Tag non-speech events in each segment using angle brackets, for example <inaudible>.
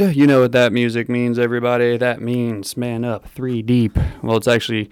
And you know what that music means, everybody. That means man up, three deep. Well, it's actually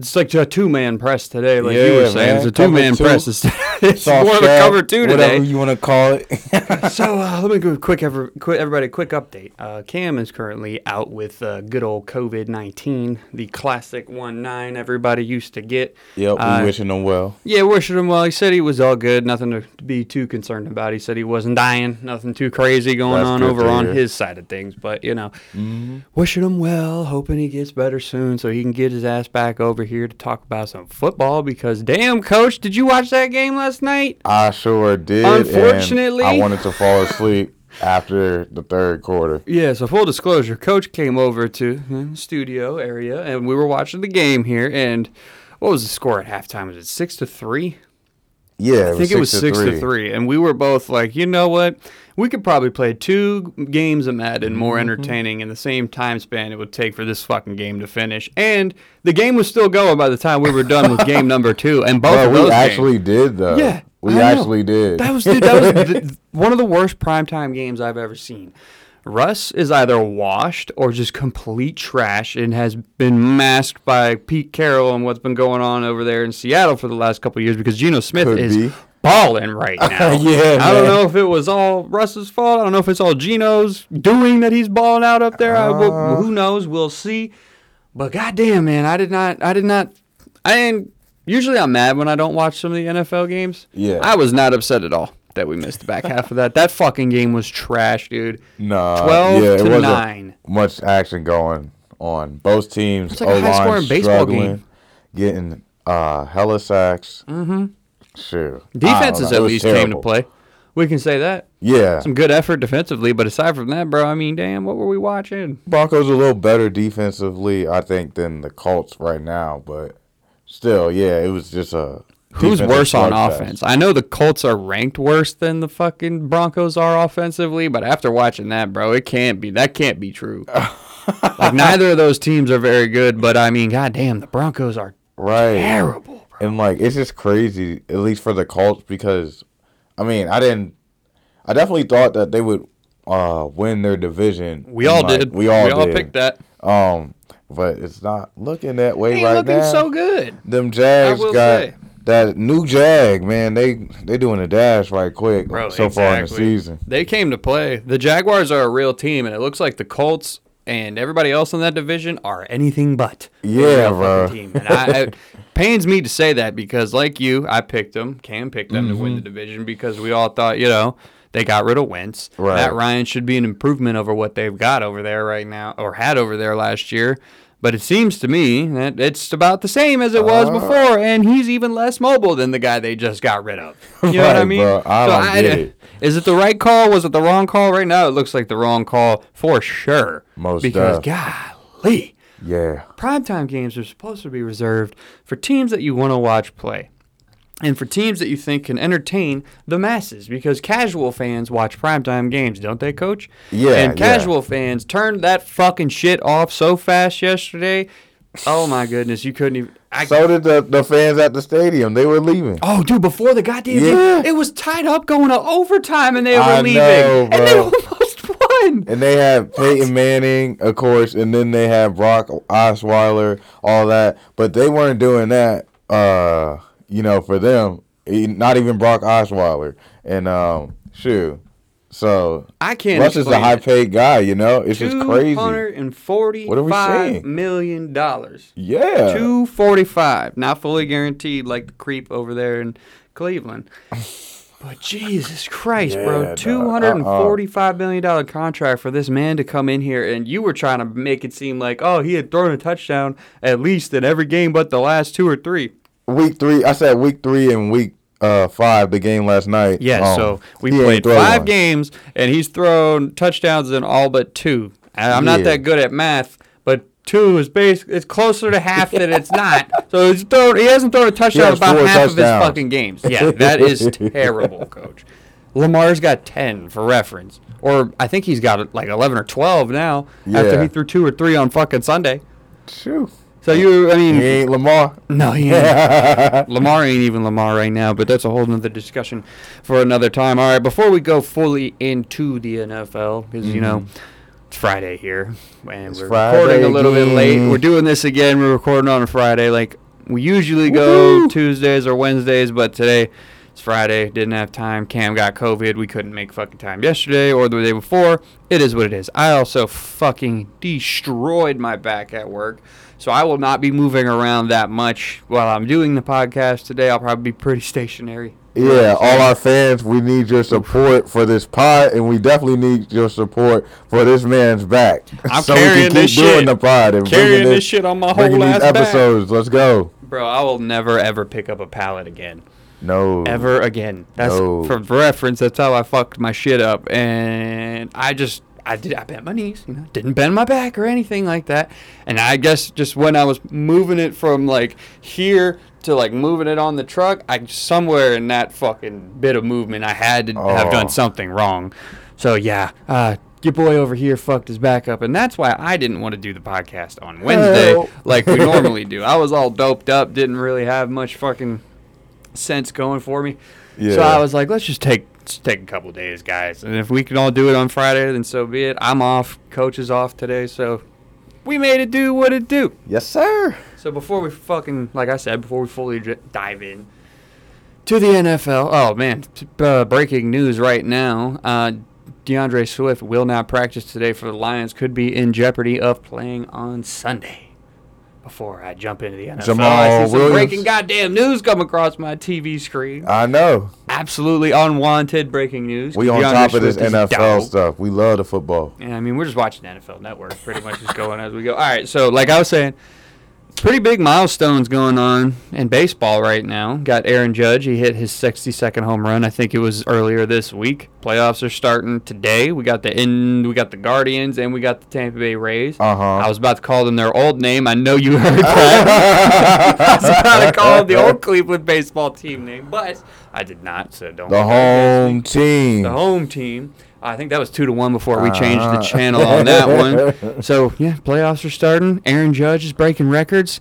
it's like a two man press today, like you were saying. man. It's a two man press. It's, <laughs> it's more of a cover two today. Whatever you want to call it. <laughs> so uh, let me go quick, ever, quick, everybody, quick update. Uh, Cam is currently out with uh, good old COVID nineteen, the classic one nine everybody used to get. yep, we Uh, wishing them well. Yeah, wishing him well. He said he was all good, nothing to be too concerned about. He said he wasn't dying, nothing too crazy going That's on over on his side of things. But you know, Mm-hmm. wishing him well, hoping he gets better soon so he can get his ass back over here to talk about some football. Because damn, coach, did you watch that game last night? I sure did. and Unfortunately- I wanted to fall asleep after the third quarter. Yeah, so full disclosure, coach came over to the studio area and we were watching the game here and what was the score at halftime? Was it six to three? Yeah, I think it was six to three, and we were both like, you know what? We could probably play two games of Madden more Mm-hmm. entertaining in the same time span it would take for this fucking game to finish. And the game was still going by the time we were done with game <laughs> number two, and both Bro, of we actually games. did though. Yeah, we I know. actually did. That was dude, that was the, <laughs> one of the worst primetime games I've ever seen. Russ is either washed or just complete trash and has been masked by Pete Carroll and what's been going on over there in Seattle for the last couple of years because Geno Smith Could is be. Balling right <laughs> now. Yeah, I don't man. know if it was all Russ's fault. I don't know if it's all Geno's doing that he's balling out up there. I, well, Uh. who knows? We'll see. But goddamn, man, I did not. I did not. I didn't. Usually, I'm mad when I don't watch some of the NFL games. Yeah. I was not upset at all that we missed the back half of that. That fucking game was trash, dude. Nah, 12 yeah, it to wasn't 9. Much action going on. Both teams It's like a high-scoring baseball game. getting uh hella sacks. Mm-hmm. Sure. Defenses at least came to play. We can say that. Yeah. Some good effort defensively, but aside from that, bro, I mean, damn, what were we watching? Broncos a little better defensively, I think, than the Colts right now, but still, yeah, it was just a Who's worse on offense? I know the Colts are ranked worse than the fucking Broncos are offensively, but after watching that, bro, it can't be. That can't be true. <laughs> like neither of those teams are very good, but I mean, goddamn, the Broncos are Right. terrible. And like it's just crazy, at least for the Colts, because I mean, I didn't I definitely thought that they would uh win their division. We And, all like, did. We all we all did. picked that. Um but it's not looking that way Ain't right looking now. so good. Them Jags I will got say. that new Jag, man. They they doing a dash right quick Bro, so far in the season. They came to play. The Jaguars are a real team, and it looks like the Colts and everybody else in that division are anything but. Yeah, real bro. Team. And I, it <laughs> pains me to say that because, like you, I picked them. Cam picked them to win Mm-hmm. the division because we all thought, you know, they got rid of Wentz. Right. Matt Ryan should be an improvement over what they've got over there right now, or had over there last year. But it seems to me that it's about the same as it was Uh. before, and he's even less mobile than the guy they just got rid of. You know what I mean? bro. I don't get it. <laughs> Is it the right call? Was it the wrong call? Right now, it looks like the wrong call for sure. Most because def. golly, Yeah. primetime games are supposed to be reserved for teams that you want to watch play. And for teams that you think can entertain the masses, because casual fans watch primetime games, don't they, Coach? Yeah, And yeah. casual fans turned that fucking shit off so fast yesterday. Oh my goodness, you couldn't even. I, So did the, the fans at the stadium. They were leaving. Oh, dude! Before the goddamn Yeah. game, it was tied up going to overtime, and they were I leaving, know, and they almost won. And they had Peyton Manning, of course, and then they had Brock Osweiler, all that. But they weren't doing that, uh, you know, for them. Not even Brock Osweiler. And um, shoot. So I can't. Russ is a high paid guy, you know? It's just crazy. Two hundred and forty-five What are we saying? million dollars. Yeah. Two forty-five, not fully guaranteed, like the creep over there in Cleveland. <sighs> But Jesus Christ, Yeah, bro! Two hundred and forty-five million dollar contract for this man to come in here, and you were trying to make it seem like, oh, he had thrown a touchdown at least in every game but the last two or three. Week three, I said week three and week uh, five, the game last night. Yeah, um, so we played five one. games, and he's thrown touchdowns in all but two. I'm not that good at math, but two is basically it's closer to half than it's not. <laughs> So he's thrown. He hasn't thrown a touchdown about half of his fucking games. Yeah, that is <laughs> terrible, coach. Lamar's got ten for reference, or I think he's got like eleven or twelve now after he threw two or three on fucking Sunday. Shoot. So you, I mean, He ain't Lamar. no, he ain't. <laughs> Lamar ain't even Lamar right now, but that's a whole nother discussion for another time. All right, before we go fully into the NFL, because you know, mm-hmm. It's Friday here, and It's we're Friday recording a little bit late. We're doing this again. We're recording on a Friday, like we usually go Woo! Tuesdays or Wednesdays, but today it's Friday. Didn't have time. Cam got COVID. We couldn't make fucking time yesterday or the day before. It is what it is. I also fucking destroyed my back at work. So I will not be moving around that much while I'm doing the podcast today. I'll probably be pretty stationary. Yeah, all our fans, we need your support for this pod, and we definitely need your support for this man's back. I'm so we carrying can this keep doing shit. the pod and Carrying bringing this shit on my whole these ass back. episodes. Let's go. Bro, I will never ever pick up a pallet again. No. Ever again. That's No. for reference. That's how I fucked my shit up, and I just I did I bent my knees, you know, didn't bend my back or anything like that. And I guess just when I was moving it from like here to like moving it on the truck, I somewhere in that fucking bit of movement, I had to have Oh. done something wrong. So yeah, uh, your boy over here fucked his back up, and that's why I didn't want to do the podcast on Wednesday like we normally do. I was all doped up, didn't really have much fucking sense going for me. Yeah. So I was like, let's just take let's take a couple days, guys, and if we can all do it on Friday, then so be it. I'm off. Coach is off today, so we made it do what it do. yes, sir. So before we fucking, like I said, before we fully dive in to the NFL, oh man, uh, breaking news right now. Uh, DeAndre Swift will not practice today for the Lions. Could be in jeopardy of playing on Sunday. Before I jump into the NFL, I see some Williams. breaking goddamn news come across my TV screen. I know. Absolutely unwanted breaking news. We on DeAndre top of this Swift is NFL dope. stuff. We love the football. Yeah, I mean, we're just watching NFL Network, pretty much just going as we go. All right, so like I was saying, pretty big milestones going on in baseball right now. Got Aaron Judge, he hit his 62nd home run. I think it was earlier this week. Playoffs are starting today. We got the in, we got the Guardians, and we got the Tampa Bay Rays. Uh-huh. I was about to call them their old name. I know you heard that. <laughs> I was about to call them the old Cleveland baseball team name, but I did not. So don't. The hold that against me home team. the home team. I think that was two to one before we changed the Uh-huh. channel on that one. <laughs> So yeah, playoffs are starting. Aaron Judge is breaking records.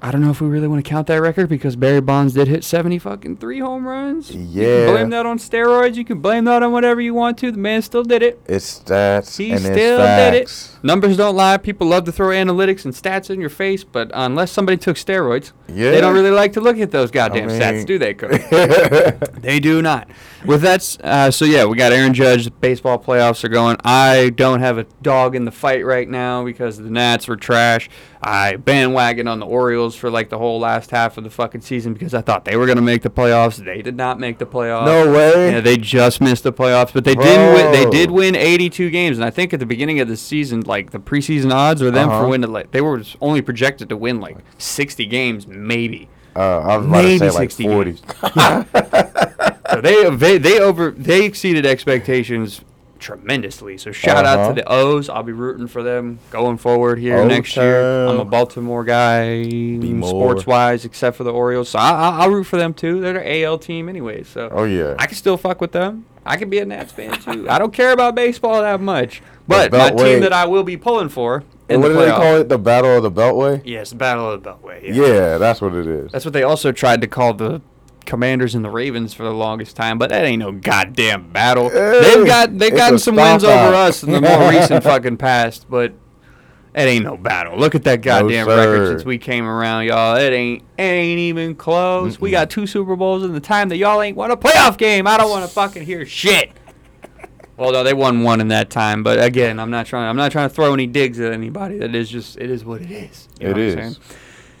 I don't know if we really want to count that record because Barry Bonds did hit seventy fucking three home runs. You Yeah. can blame that on steroids. You can blame that on whatever you want to. The man still did it. It's stats He and still did it. Numbers don't lie. People love to throw analytics and stats in your face, but unless somebody took steroids, Yeah. they don't really like to look at those goddamn mean- stats, do they, Coach? <laughs> They do not. With that, uh, so yeah, we got Aaron Judge. The baseball playoffs are going. I don't have a dog in the fight right now because the Nats were trash. I bandwagon on the Orioles for like the whole last half of the fucking season because I thought they were gonna make the playoffs. They did not make the playoffs. No way. Yeah, they just missed the playoffs, but they did win. They did win 82 games, and I think at the beginning of the season, like the preseason odds are them Uh-huh. for winning. Like they were only projected to win like 60 games, maybe. Uh, I was about Maybe to say like 60 40. <laughs> So they they they over they exceeded expectations tremendously. So shout out Uh-huh. to the O's. I'll be rooting for them going forward here O next year. I'm a. Baltimore guy, sports wise, except for the Orioles. So I, I, I'll root for them too. They're an AL team anyway. So Oh, yeah. I can still fuck with them. I can be a Nats fan too. I don't care about baseball that much, but my team that I will be pulling for in And what the do they call it? The Battle of the Beltway? Yes, Battle of the Beltway. Yeah, that's what it is. That's what they also tried to call the Commanders and the Ravens for the longest time, but that ain't no goddamn battle. Hey, they've got they've gotten some wins stomp over us in the more recent fucking past, but it ain't no battle. Look at that goddamn record since we came around, y'all. It ain't it ain't even close. We got two Super Bowls in the time that y'all ain't won a playoff game. I don't want to fucking hear shit. Well, no, they won one in that time, but again, I'm not trying. I'm not trying to throw any digs at anybody. That is just it is what it is. You It is.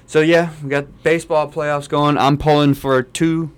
So yeah, we got baseball playoffs going. I'm pulling for two.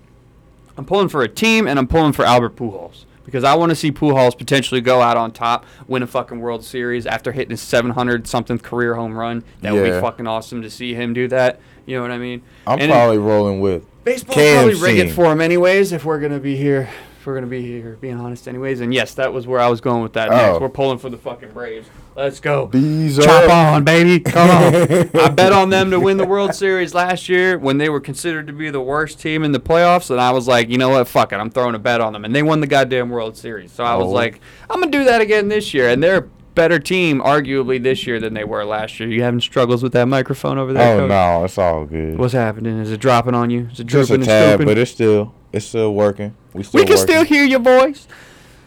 I'm pulling for a team, and I'm pulling for Albert Pujols because I want to see Pujols potentially go out on top, win a fucking World Series after hitting his 700 something career home run. That would be fucking awesome to see him do that. You know what I mean? I'm And probably rolling with. baseball probably rig it for him anyways. If we're gonna be here, if we're gonna be here, being honest, anyways. And yes, that was where I was going with that. Oh. Next, we're pulling for the fucking Braves. Let's go. Bees Chop up. on, baby. Come on. <laughs> I bet on them to win the World Series last year when they were considered to be the worst team in the playoffs. And I was like, you know what? Fuck it. I'm throwing a bet on them. And they won the goddamn World Series. So I was Oh. like, I'm going to do that again this year. And they're a better team, arguably, this year than they were last year. You having struggles with that microphone over there? Oh Coach? no, it's all good. What's happening? Is it dropping on you? Is it Just a and tad, stooping? but it's still it's still working. We still we can working. still hear your voice.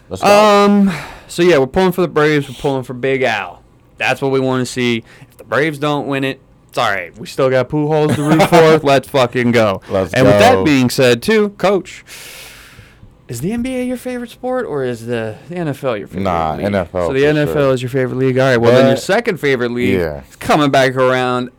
Let's go. Um, So yeah, we're pulling for the Braves. We're pulling for Big Al. That's what we want to see. If the Braves don't win it, it's all right. We still got Pujols to root for. <laughs> Let's fucking go. Let's and with that being said, too, Coach, is the NBA your favorite sport or is the, the NFL your favorite? Nah, league? NFL So the NFL sure. is your favorite league. All right. Well, then your second favorite league Yeah. is coming back around.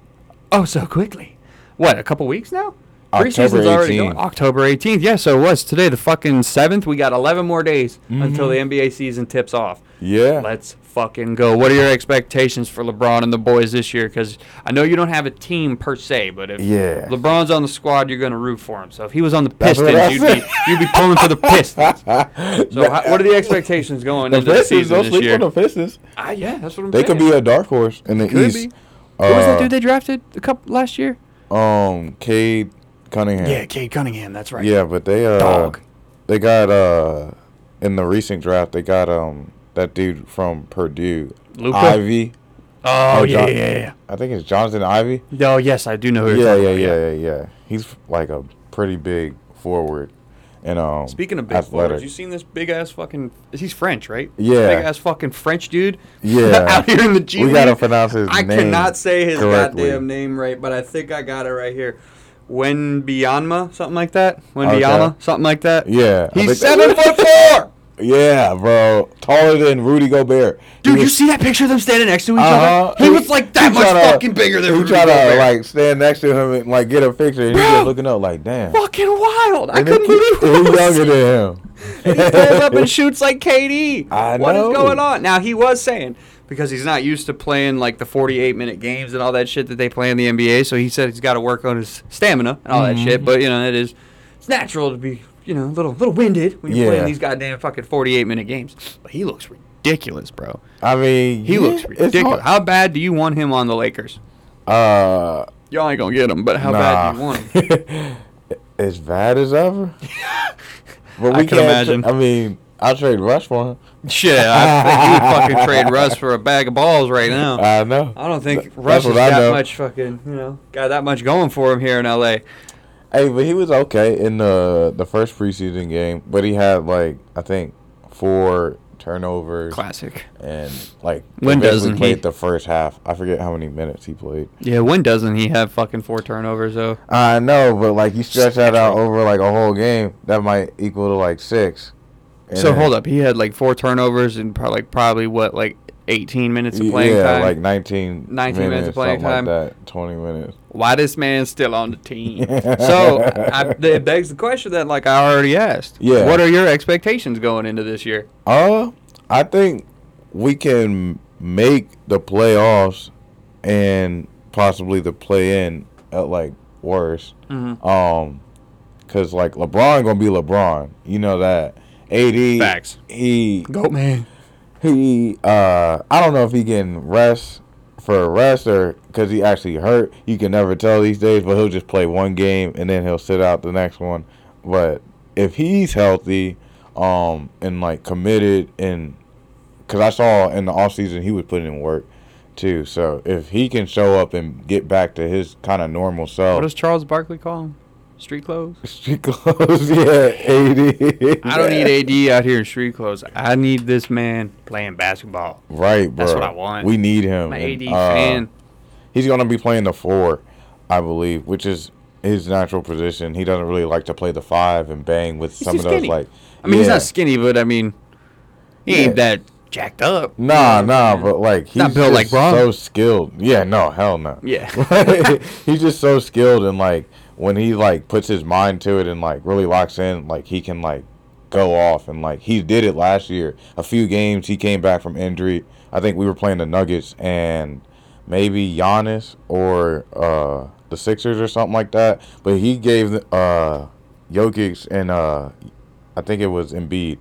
Oh, so quickly. What? A couple weeks now. October Preseason's already 18th. going. October 18th. Yeah, so it was today, the fucking 7th. We got 11 more days until the NBA season tips off. Mm-hmm. Yeah. Let's fucking go. What are your expectations for LeBron and the boys this year? Because I know you don't have a team per se, but if Yeah. LeBron's on the squad, you're going to root for him. So if he was on the Pistons, you'd be, you'd be pulling for the <laughs> Pistons. So how, what are the expectations going The into the Pistons, season don't this sleep year? on the Pistons. Ah, yeah, that's what I'm saying. They saying. could be a dark horse in the Could East. be. Who was that Uh, dude they drafted a couple last year? Um, Cade Cunningham. Yeah, Cade Cunningham. That's right. Yeah, but they uh Dog. they got uh in the recent draft they got um that dude from Purdue, Luka? Ivey. Oh, Oh, yeah, John- yeah, yeah. I think it's Jonathan Ivey. Oh, yes, I do know who you're Yeah, talking yeah, about, yeah, yeah, yeah. He's like a pretty big forward, and um. Speaking of big athletic. forwards, you seen this big ass fucking? He's French, right? Yeah. Big ass fucking French dude. Yeah. <laughs> out here in the G we gotta pronounce his I name. cannot say his correctly. goddamn name right, but I think I got it right here. Wenbianma, something like that. Okay. Wenbianma, something like that. Yeah, He's seven foot four. Yeah, bro, taller than Rudy Gobert. He Dude, you see that picture of them standing next to each Uh-huh. other? He was like that much tryna- fucking bigger than He Rudy tried to like stand next to him and like get a picture, and Bro. just looking up like, damn. fucking wild. I And couldn't he- believe and what he's younger than him. and he pulls up and <laughs> shoots like KD. I What is know. going on? Now he was saying because he's not used to playing like the 48 minute games and all that shit that they play in the NBA. So he said he's got to work on his stamina and all that Mm-hmm. shit. But you know it is it's natural to be you know a little little winded when you're Yeah. playing these goddamn fucking 48 minute games. But he looks ridiculous, bro. I mean, He yeah, looks ridiculous. How bad do you want him on the Lakers? Uh, Y'all ain't gonna get him, but how nah. bad do you want him? <laughs> as bad as ever. <laughs> But I we can can't. imagine. I mean, I'll trade Russ for him. Shit, I think you would fucking trade Russ for a bag of balls right now. I know. I don't think Th- Russ has got much fucking, you know, got that much going for him here in LA. Hey, but he was okay in the the first preseason game, but he had like I think four turnovers Classic. and like When doesn't he? played the first half. I forget how many minutes he played. Yeah, when doesn't he have fucking four turnovers though? I know, but like you stretch that out over like a whole game, that might equal to like six. And so hold up, he had like four turnovers and probably like probably what like 18 minutes of playing yeah, time. like 19, 19 minutes of playing time. Like that, 20 minutes. Why this man still on the team? <laughs> so I, it begs the question that like I already asked. Yeah. What are your expectations going into this year? Uh, I think we can make the playoffs and possibly the play in at like worse. Mhm. Um, cause like LeBron gonna be LeBron, you know that. AD, Facts. He Goat man. he uh, I don't know if he getting rest for a rest or because he actually hurt. You can never tell these days, but he'll just play one game and then he'll sit out the next one. But if he's healthy, um, and like committed and because I saw in the off season he was putting in work too. So if he can show up and get back to his kind of normal self. What does Charles Barkley call him? Street clothes? <laughs> street clothes, yeah, AD. I don't need AD out here in street clothes. I need this man playing basketball. Right, bro. That's what I want. We need him. My And, AD uh, fan. He's gonna be playing the four, I believe, which is his natural position. He doesn't really like to play the five and bang with He's some of those skinny. like. I mean, he's not skinny, but I mean, he ain't that jacked up. Nah, You know nah, I'm but like he's Not built just like Braun. so skilled. Yeah, no, hell no. Yeah. <laughs> he's just so skilled and like when he like puts his mind to it and like really locks in, like he can like go off and like he did it last year. A few games he came back from injury. I think we were playing the Nuggets and maybe Giannis or uh the Sixers or something like that. But he gave uh Jokic and uh I think it was Embiid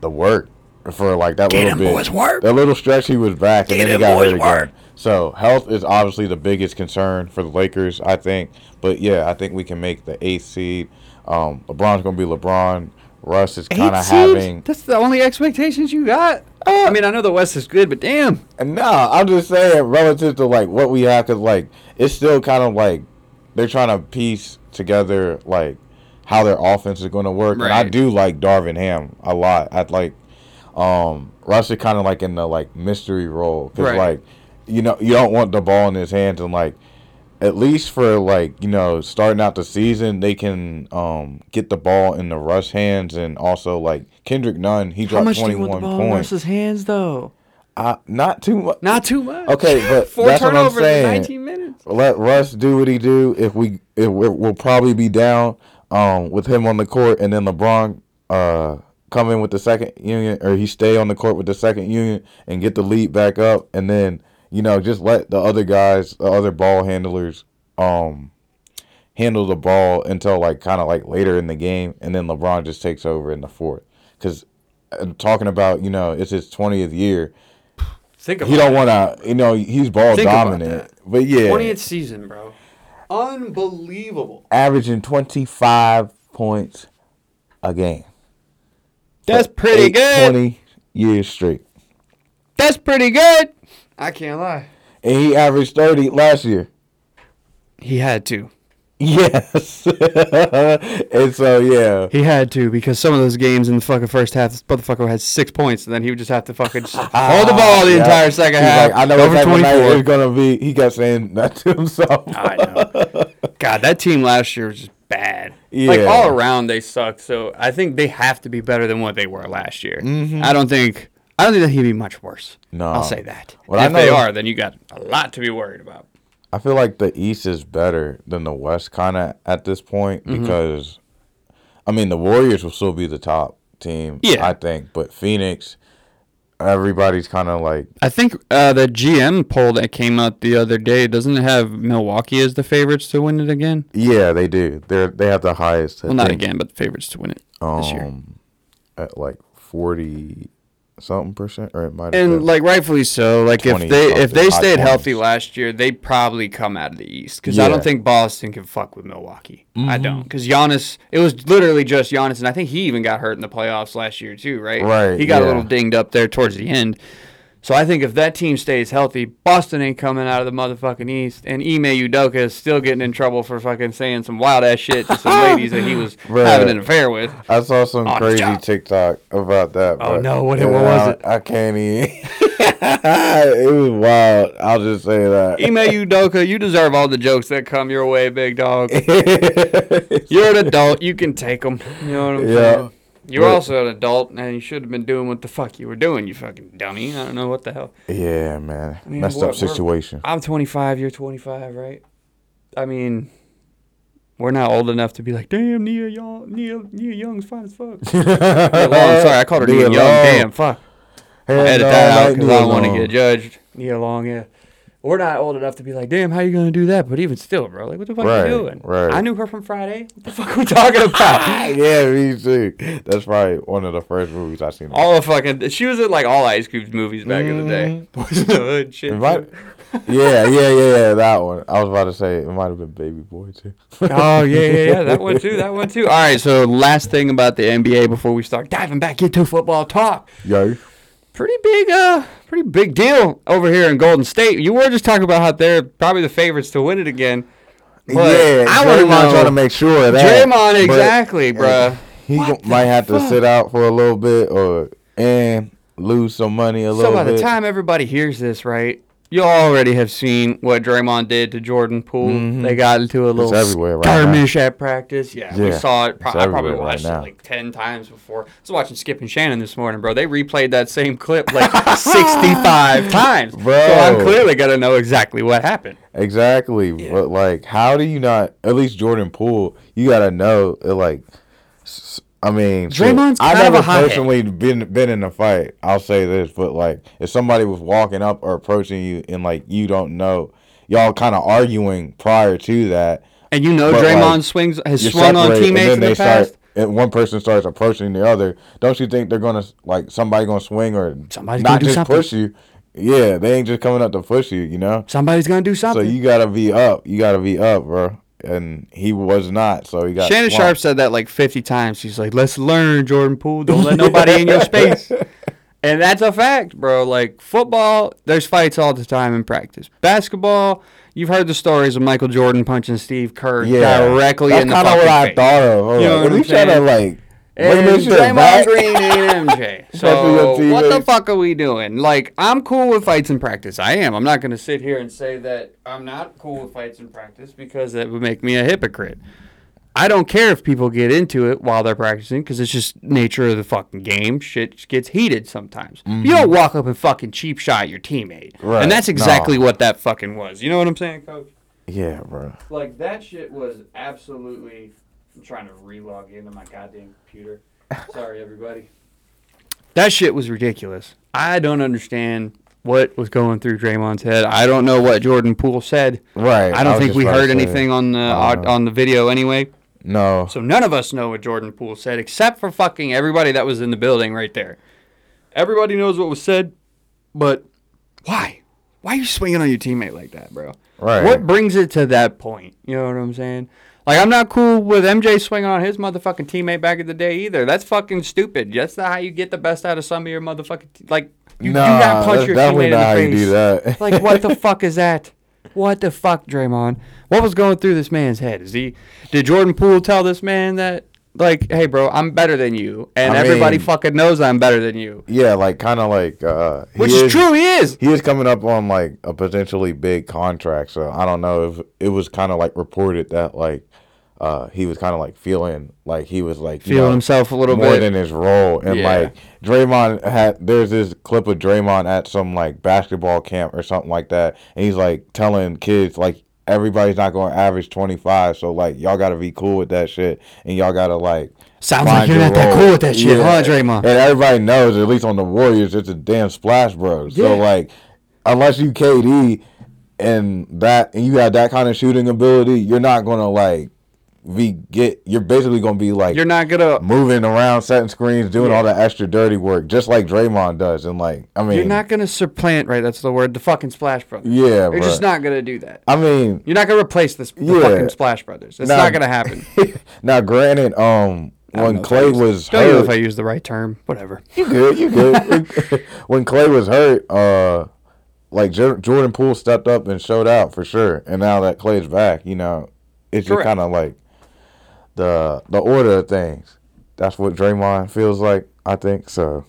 the work for like that Get little him, bit. boys, work. That little stretch he was back and Get then he got hurt again. So health is obviously the biggest concern for the Lakers, I think. But yeah, I think we can make the eighth seed. Um, LeBron's gonna be LeBron. Russ is kind of having. That's the only expectations you got. I mean, I know the West is good, but damn. And no, I'm just saying relative to like what we have, cause like it's still kind of like they're trying to piece together like how their offense is going to work. And I do like Darvin Ham a lot. I like Um, Russ is kind of like in the like mystery role because Right. like you know you don't want the ball in his hands and like at least for like you know starting out the season they can um get the ball in the rush hands and also like Kendrick Nunn he How dropped much do you twenty one ball in points. Russ's hands, though? Uh, not too much. Not too much. Okay, but <laughs> Four that's what I'm turnovers in saying. 19 minutes. Let Russ do what he do. If we, if we we'll probably be down um, with him on the court, and then LeBron uh, come in with the second union, or he stay on the court with the second union and get the lead back up, and then you know just let the other guys, the other ball handlers, um, handle the ball until like kind of like later in the game, and then LeBron just takes over in the fourth. Because talking about you know it's his twentieth year, Think about he don't want to you know he's ball Think dominant, but yeah, 20th season, bro. Unbelievable. averaging 25 points a game. That's pretty eight- good. 20 years straight. That's pretty good. I can't lie. And he averaged 30 last year. He had to. Yes. <laughs> and so, yeah. He had to because some of those games in the fucking first half, this motherfucker had six points, and then he would just have to fucking <laughs> hold the ball the Yeah. entire second He's half. like, I know over of 24. it's going to be. He kept saying that to himself. I know. <laughs> God, that team last year was just bad. Like all around, they suck. So I think they have to be better than what they were last year. Mm-hmm. I don't think. I don't think that he'd be much worse. No. I'll say that. Well, if I they know- are, then you got a lot to be worried about. I feel like the East is better than the West kind of at this point Mm-hmm. because, I mean, the Warriors will still be the top team, Yeah. I think. But Phoenix, everybody's kind of like, I think uh, the GM poll that came out the other day doesn't it have Milwaukee as the favorites to win it again. yeah, they do. They're they have the highest. I Well, not think, again, but the favorites to win it this year. Um, at like forty something percent, or it might And been. like rightfully so. Like if they if they high stayed healthy last year, they probably come out of the East because I don't think Boston can fuck with Milwaukee. I Mm-hmm. don't because Giannis. It was literally just Giannis, and I think he even got hurt in the playoffs last year too. Right. Right, He got a little dinged up there towards the end. So I think if that team stays healthy, Boston ain't coming out of the motherfucking East, and Ime Udoka is still getting in trouble for fucking saying some wild ass shit to some ladies that he was <laughs> Bruh. having an affair with. I saw some crazy. TikTok about that. Oh, but- no, what- and what was I- it? I can't even. <laughs> it was wild. I'll just say that. Ime Udoka, you deserve all the jokes that come your way, big dog. <laughs> You're an adult. You can take them. You know what I'm Yeah. saying? You're But- also an adult, and you should have been doing what the fuck you were doing, you fucking dummy. I don't know what the hell. yeah, man. mean, Messed what- up situation. I'm 25. You're 25, right? I mean, we're not old enough to be like, damn, Nia Young, Nia, Nia Young's fine as fuck. <laughs> Well, I'm sorry, I called her Nia, Nia Young. Long. Damn, fuck. Hell edit no, that out because I don't want to get judged. Nia Long, yeah. We're not old enough to be like, damn, how you gonna do that? But even still, bro, like, what the fuck Right, you doing? right. I knew her from Friday. What the fuck are we talking <laughs> about? yeah, me too. That's probably one of the first movies I seen. all the fucking, she was in like all Ice Cube's movies back in the day. Mm-hmm. <laughs> Boyz n the Hood, shit. It might- <laughs> yeah, yeah, yeah, yeah, that one. I was about to say it might have been Baby Boy too. Oh yeah, yeah, yeah, that one too, that one too. All right, so last thing about the NBA before we start diving back into football talk. Yo, Pretty big, uh, pretty big deal over here in Golden State. You were just talking about how they're probably the favorites to win it again. But yeah, I want to Draymond know. trying to make sure of that. Draymond, but exactly, bruh. He What might have to sit out for a little bit, or and lose some money a So little by bit. the time everybody hears this, right, you already have seen what Draymond did to Jordan Poole. They got into a little everywhere right now. skirmish at practice. Yeah, we saw it. Pro- I probably everywhere right watched it like ten times before. I was watching Skip and Shannon this morning, bro. They replayed that same clip like <laughs> sixty-five times. Bro. So I'm clearly gonna know exactly what happened. Exactly. But like, how do you not? At least Jordan Poole, you gotta know. uh, Like, I mean, Draymond's I never personally been been in a fight. I'll say this, but like, if somebody was walking up or approaching you and like you don't know, y'all kind of arguing prior to that. And you know But, like, Draymond swings has swung on teammates in the past. start. And one person starts approaching the other. Don't you think they're gonna like somebody gonna swing or Somebody's not just something. push you? Yeah, they ain't just coming up to push you. You know. Somebody's gonna do something. So you gotta be up. You gotta be up, bro. And he was not. So he got Shannon swamped. Sharpe said that like 50 times. He's like, let's learn, Jordan Poole. Don't let nobody in your <laughs> space. And that's a fact, bro. Like football, there's fights all the time in practice. Basketball, you've heard the stories of Michael Jordan punching Steve Kerr Yeah, directly in the kind of what I face. thought of. Was You know what at I'm least try to like. And shit Draymond back. Green ain't <laughs> MJ. So what the fuck are we doing? Like, I'm cool with fights in practice. I am. I'm not gonna sit here and say that I'm not cool with fights in practice because that would make me a hypocrite. I don't care if people get into it while they're practicing because it's just nature of the fucking game. Shit gets heated sometimes. You don't walk up and fucking cheap shot your teammate. Mm-hmm. Right. And that's exactly No. what that fucking was. You know what I'm saying, coach? Yeah, bro. Like that shit was absolutely. I'm trying to relog into my goddamn computer. <laughs> Sorry, everybody. That shit was ridiculous. I don't understand what was going through Draymond's head. I don't know what Jordan Poole said. Right. I don't was think we heard anything on the Uh, on the video anyway. No. So none of us know what Jordan Poole said, except for fucking everybody that was in the building right there. Everybody knows what was said, but why? Why are you swinging on your teammate like that, bro? Right. What brings it to that point? You know what I'm saying? Like, I'm not cool with MJ swinging on his motherfucking teammate back in the day either. That's fucking stupid. That's not how you get the best out of some of your motherfucking. Te- like, you nah, do not punch your definitely teammate in the face. do that. <laughs> like, what the <laughs> fuck is that? What the fuck, Draymond? What was going through this man's head? Is he did Jordan Poole tell this man that like, hey, bro, I'm better than you, and I everybody mean- fucking knows I'm better than you, Yeah, like kind of like uh, which is true. He is. He is coming up on like a potentially big contract, so I don't know if it was kind of like reported that like uh, he was kind of like feeling like he was like you Feeling know, himself a little more bit. than his role, and Yeah. like Draymond had there's this clip of Draymond at some like basketball camp or something like that, and he's like telling kids like everybody's not going to average 25, so like y'all got to be cool with that shit, and y'all got to like. Sounds like you're your not that cool with that shit, huh, Draymond? And everybody knows, at least on the Warriors, it's a damn splash bros. So like, unless you KD and that and you have that kind of shooting ability, you're not gonna like be get. You're basically gonna be like You're not gonna. moving around, setting screens, doing Yeah. all the extra dirty work, just like Draymond does. And like, I mean, You're not gonna supplant, right? That's the word. The fucking Splash Brothers. Yeah, You're bro. just not gonna do that. I mean, You're not gonna replace this, the Yeah. fucking Splash Brothers. It's Nah. not gonna happen. <laughs> now granted, um, when Klay was don't even know if I hurt, used the right term. Whatever. you good, you good. <laughs> <laughs> when Klay was hurt, uh, like Jor- Jordan Poole stepped up and showed out for sure. And now that Klay's back, you know, it's just kind of like the the order of things. That's what Draymond feels like. I think so.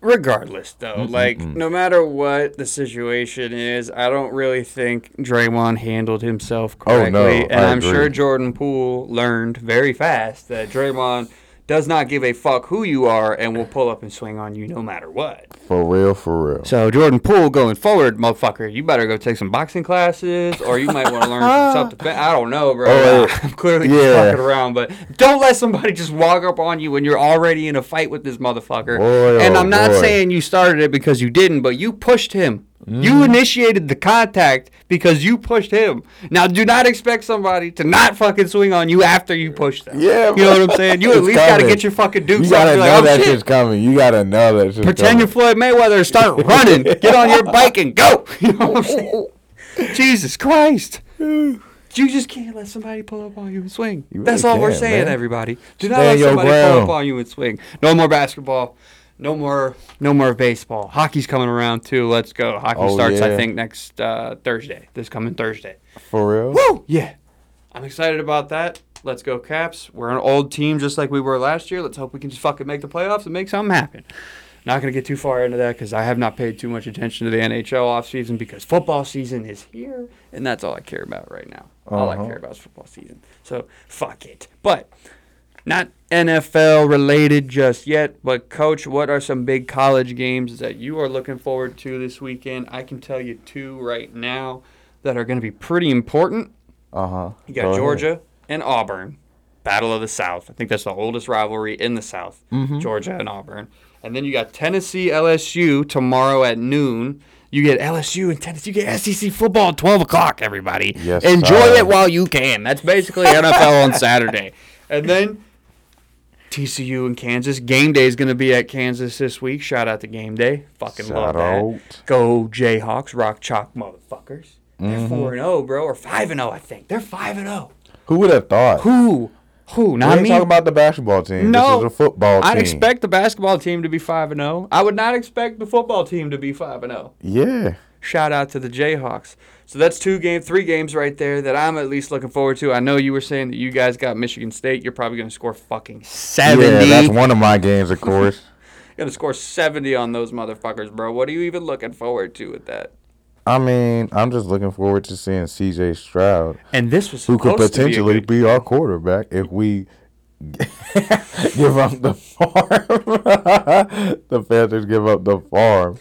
Regardless, though, like no matter what the situation is, I don't really think Draymond handled himself Oh, correctly, no, and I I'm agree. sure Jordan Poole learned very fast that Draymond does not give a fuck who you are and will pull up and swing on you no matter what. For real, for real. So Jordan Poole going forward, motherfucker, you better go take some boxing classes, or you might want to learn some <laughs> self defense. I don't know, bro. Oh, <laughs> I'm clearly just yeah. fucking around, but don't let somebody just walk up on you when you're already in a fight with this motherfucker. Boy, and oh, I'm not boy. saying you started it because you didn't, but you pushed him. Mm-hmm. You initiated the contact because you pushed him. Now, do not expect somebody to not fucking swing on you after you push them. Yeah, you know what I'm saying. You at least got to get your fucking dukes You gotta know like, oh, that shit. shit's coming. You gotta know that shit's Pretend you're. Floyd Mayweather. And start <laughs> running. Get on your bike and go. <laughs> You know what I'm saying? <laughs> Jesus Christ. <sighs> You just can't let somebody pull up on you and swing. You That's really all we're saying, man. everybody. Do not Stand let somebody pull up on you and swing. No more basketball. No more. No more baseball. Hockey's coming around too. Let's go. Hockey Oh, starts, I think, next uh, Thursday. This coming Thursday. For real. Woo! Yeah. I'm excited about that. Let's go, Caps. We're an old team just like we were last year. Let's hope we can just fucking make the playoffs and make something happen. Not going to get too far into that because I have not paid too much attention to the NHL offseason because football season is here, and that's all I care about right now. All I Uh-huh. care about is football season. So, fuck it. But not NFL related just yet, but coach, what are some big college games that you are looking forward to this weekend? I can tell you two right now that are going to be pretty important. Uh huh. You got Georgia and Auburn, Battle of the South. I think that's the oldest rivalry in the South, Mm-hmm. Georgia and Auburn. And then you got Tennessee LSU tomorrow at noon. You get LSU and Tennessee. You get SEC football at 12 o'clock, everybody. Yes, Enjoy sir. it while you can. That's basically NFL on <laughs> Saturday. And then TCU and Kansas. Game day is going to be at Kansas this week. Shout out to Game Day. Fucking love Shout that. out. Go Jayhawks, rock chalk motherfuckers. They're Mm-hmm. 4 and 0, bro, or 5 and 0, I think. They're 5 and 0. Who would have thought? Who? Who? we Not ain't me. talking about the basketball team. no, This is a football team. I'd expect the basketball team to be 5 and 0. I would not expect the football team to be 5 and 0. Yeah. Shout out to the Jayhawks. So that's two game, three games right there that I'm at least looking forward to. I know you were saying that you guys got Michigan State. You're probably going to score fucking 70. Yeah, that's one of my games, of course. <laughs> going to score 70 on those motherfuckers, bro. What are you even looking forward to with that? I mean, I'm just looking forward to seeing C.J. Stroud, And this was who could be potentially good- be, our quarterback if we <laughs> give up the farm. <laughs> the Panthers give up the farm,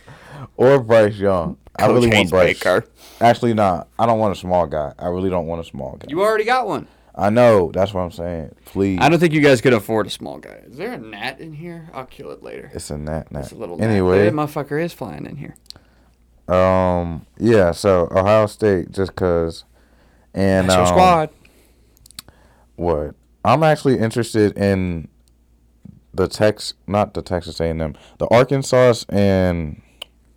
or Bryce Young. I Coach really want Bryce. Baker. Actually, not. I don't want a small guy. I really don't want a small guy. You already got one. I know. That's what I'm saying. Please. I don't think you guys could afford a small guy. Is there a gnat in here? I'll kill it later. It's a gnat. gnat. It's a little gnat. Anyway, that motherfucker is flying in here. um, yeah. So Ohio State, just cause, and That's your um, squad. What? I'm actually interested in the Tex, not the Texas A&M, the Arkansas and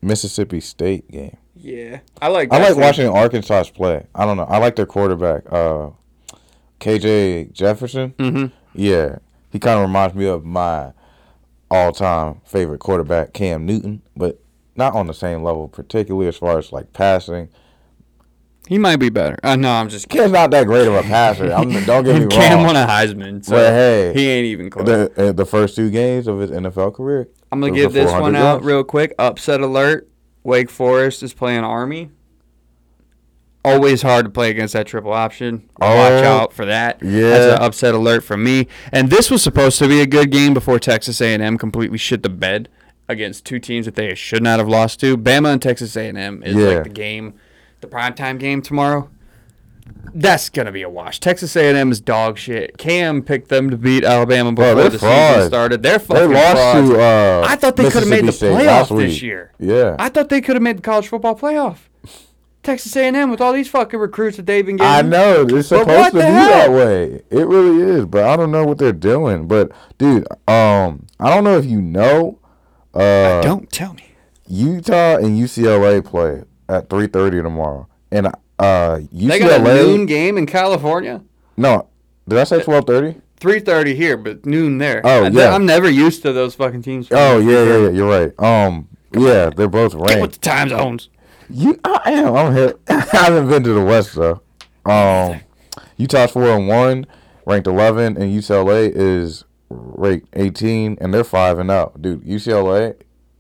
Mississippi State game. Yeah, I like. I like watching Arkansas play. I don't know. I like their quarterback, uh, KJ Jefferson. Mhm. Yeah, he kind of reminds me of my all-time favorite quarterback, Cam Newton, but not on the same level, particularly as far as like passing. He might be better. Uh, no, I'm just kidding. Cam's not that great of a passer. I'm, <laughs> don't get me wrong. Cam won a Heisman, so But hey, he ain't even close. the uh, the first two games of his NFL career. I'm gonna give this one out real quick. Upset alert. Wake Forest is playing Army. Always hard to play against that triple option. Watch Oh, out for that. Yeah, That's an upset alert from me. And this was supposed to be a good game before Texas A&M completely shit the bed against two teams that they should not have lost to. Bama and Texas A&M is Yeah. like the game, the primetime game tomorrow. That's gonna be a wash. Texas A&M is dog shit. Cam picked them to beat Alabama before the season started. They're fucking They lost frauds. to. Uh, I thought they could have made the State playoff this year. Yeah, I thought they could have made the college football playoff. Texas A&M with all these fucking recruits that they've been getting. I know it's supposed to be hell? that way. It really is, but I don't know what they're doing. But dude, um, I don't know if you know, uh, Don't tell me. Utah and UCLA play at three thirty tomorrow, and uh, UCLA. They got a noon game in California. No, did I say twelve thirty? Three thirty here, but noon there. Oh, I- yeah. I'm never used to those fucking teams. Oh yeah, yeah, yeah. You're right. Um, yeah, they're both Get with the time zones. You, I am. I'm hip. <laughs> I haven't been to the West though. Um, Utah's four and one, ranked eleven, and UCLA is ranked eighteen, and they're five and up. Dude, UCLA.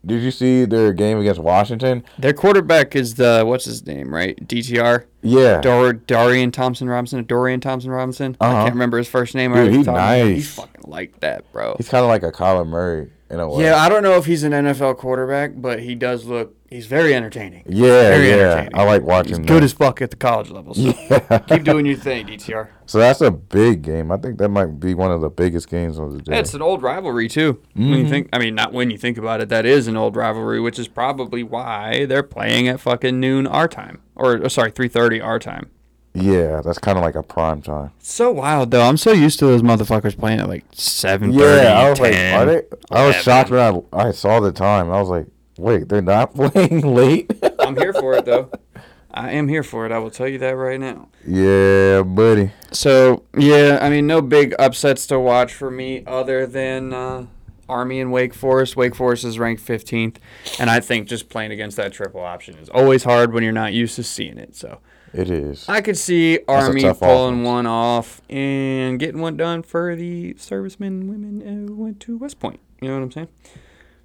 Did you see their game against Washington? Their quarterback is the what's his name, right? DTR. Yeah. Dor- Dorian Thompson Robinson. Dorian Thompson Robinson. I Uh-huh. can't remember his first name. Dude, he's top of my head. nice. He's fucking like that, bro. He's kind of like a Kyler Murray in a way. Yeah, I don't know if he's an NFL quarterback, but he does look. He's very entertaining. Yeah, Very yeah. entertaining. I like watching. He's them. good as fuck at the college level. So Yeah. keep doing your thing, DTR. <laughs> So that's a big game. I think that might be one of the biggest games of the day. It's an old rivalry too. When Mm-hmm. you think, I mean, not when you think about it, that is an old rivalry, which is probably why they're playing at fucking noon our time, or sorry, three thirty our time. Yeah, that's kind of like a prime time. So wild though. I'm so used to those motherfuckers playing at like seven thirty. Yeah, I was like, are they? I was shocked when I, I saw the time. I was like, wait, they're not <laughs> playing late. I'm here for it though. <laughs> I am here for it. I will tell you that right now. yeah, buddy. So yeah, I mean, no big upsets to watch for me other than uh, Army and Wake Forest. Wake Forest is ranked 15th, and I think just playing against that triple option is always hard when you're not used to seeing it. So It is. I could see a Army pulling offense. one off and getting one done for the servicemen and women uh, who went to West Point. You know what I'm saying?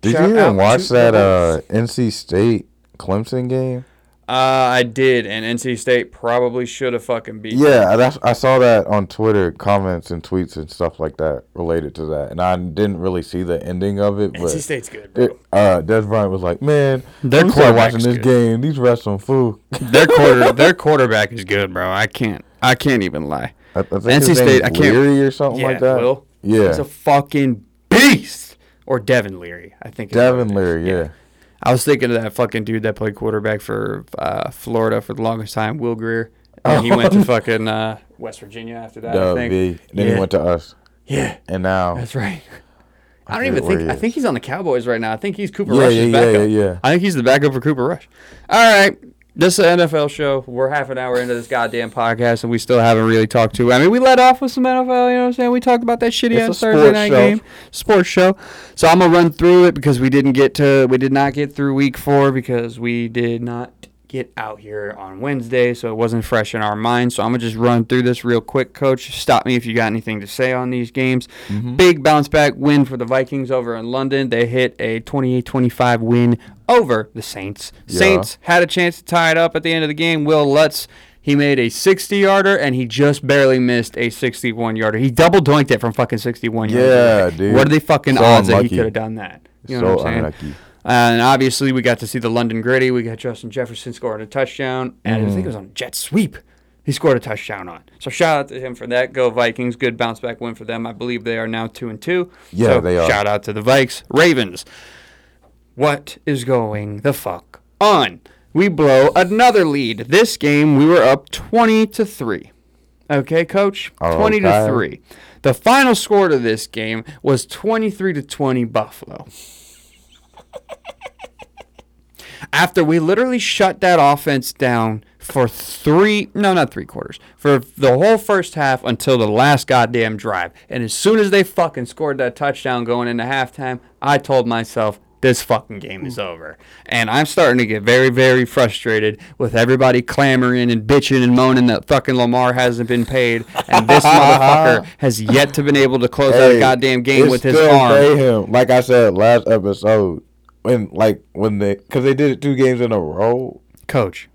Did Shout you even watch that uh, NC State Clemson game? Uh, I did, and NC State probably should have fucking beat. them. Yeah, that's, I saw that on Twitter comments and tweets and stuff like that related to that, and I didn't really see the ending of it. But NC State's good, bro. it, uh, Dez Bryant was like, "Man, Their I'm start watching this good. game. These refs some fool." <laughs> their quarter, <laughs> their quarterback is good, bro. I can't, I can't even lie. I, I think NC his State, name's I can't- Leary or something yeah, like that. Will. Yeah, He's a fucking beast. Or Devin Leary, I think. Devin it is. Leary. Yeah. I was thinking of that fucking dude that played quarterback for uh, Florida for the longest time, Will Grier. And he went to fucking uh, West Virginia after that. I think. B. Then Yeah. he went to us, Yeah, and now that's right. I don't even think. I think he's on the Cowboys right now. I think he's Cooper Yeah, Rush's yeah, yeah, backup. yeah, yeah. I think he's the backup for Cooper Rush. All right. This is an NFL show. We're half an hour into this goddamn podcast, and we still haven't really talked to. I mean, we let off with some NFL. You know what I'm saying? We talked about that shitty ass Thursday night show. game, sports show. So I'm gonna run through it because we didn't get to. We did not get through week four because we did not get out here on Wednesday, so it wasn't fresh in our minds. So I'm gonna just run through this real quick, Coach. Stop me if you got anything to say on these games. Mm-hmm. Big bounce back win for the Vikings over in London. They hit a 28-25 win over the Saints. Yeah. Saints had a chance to tie it up at the end of the game. Wil Lutz. He made a 60 yarder and he just barely missed a 61 yarder. He double doinked it from fucking 61 yards. Yeah, dude. What are the fucking So odds that he could have done that? You know so what I'm saying? unlucky. And obviously, we got to see the London Gritty. We got Justin Jefferson scoring a touchdown, and I Mm. think it was on a jet sweep. He scored a touchdown on. So shout out to him for that. Go Vikings! Good bounce back win for them. I believe they are now two and two. Yeah, so they are. Shout out to the Vikes. Ravens. What is going the fuck on? We blow another lead. This game we were up twenty to three. Okay, coach? Oh, 20 to 3. The final score to this game was 23 to 20 Buffalo. After we literally shut that offense down for three, no, not three quarters, for the whole first half until the last goddamn drive. And as soon as they fucking scored that touchdown going into halftime, I told myself, this fucking game is hmm. over. And I'm starting to get very, very frustrated with everybody clamoring and bitching and moaning that fucking Lamar hasn't been paid. And this <laughs> motherfucker has yet to been able to close out a goddamn game with his arm. pay him. Like I said last episode, when like when they because they did it two games in a row. Coach,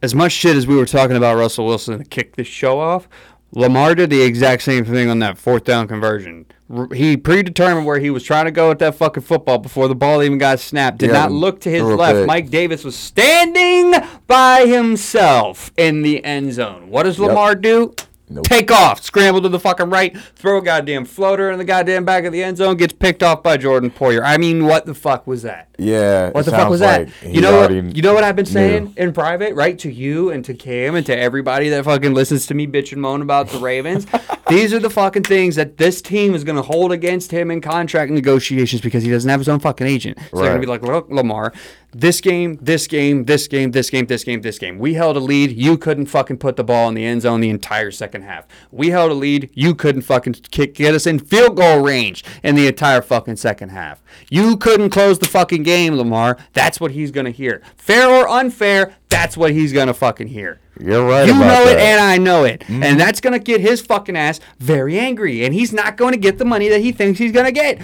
as much shit as we were talking about Russell Wilson to kick this show off, Lamar did the exact same thing on that fourth down conversion. He predetermined where he was trying to go with that fucking football before the ball even got snapped. Did Yeah, not look to his left. pick. Mike Davis was standing by himself in the end zone. What does Lamar do? Nope. Take off, scramble to the fucking right, throw a goddamn floater in the goddamn back of the end zone, gets picked off by Jordan Poyer. I mean, what the fuck was that? Yeah. What the fuck was that? like You know what? You know what I've been knew. saying in private, right? To you and to Cam and to everybody that fucking listens to me bitch and moan about the Ravens. <laughs> These are the fucking things that this team is gonna hold against him in contract negotiations because he doesn't have his own fucking agent. So they're gonna be like, look, Lamar, this game, this game, this game, this game, this game, this game. We held a lead. You couldn't fucking put the ball in the end zone the entire second half. We held a lead. You couldn't fucking kick, get us in field goal range in the entire fucking second half. You couldn't close the fucking game, Lamar. That's what he's gonna hear. Fair or unfair, that's what he's gonna fucking hear. You're right You know it and I know it. Mm-hmm. And that's going to get his fucking ass very angry. And he's not going to get the money that he thinks he's going to get.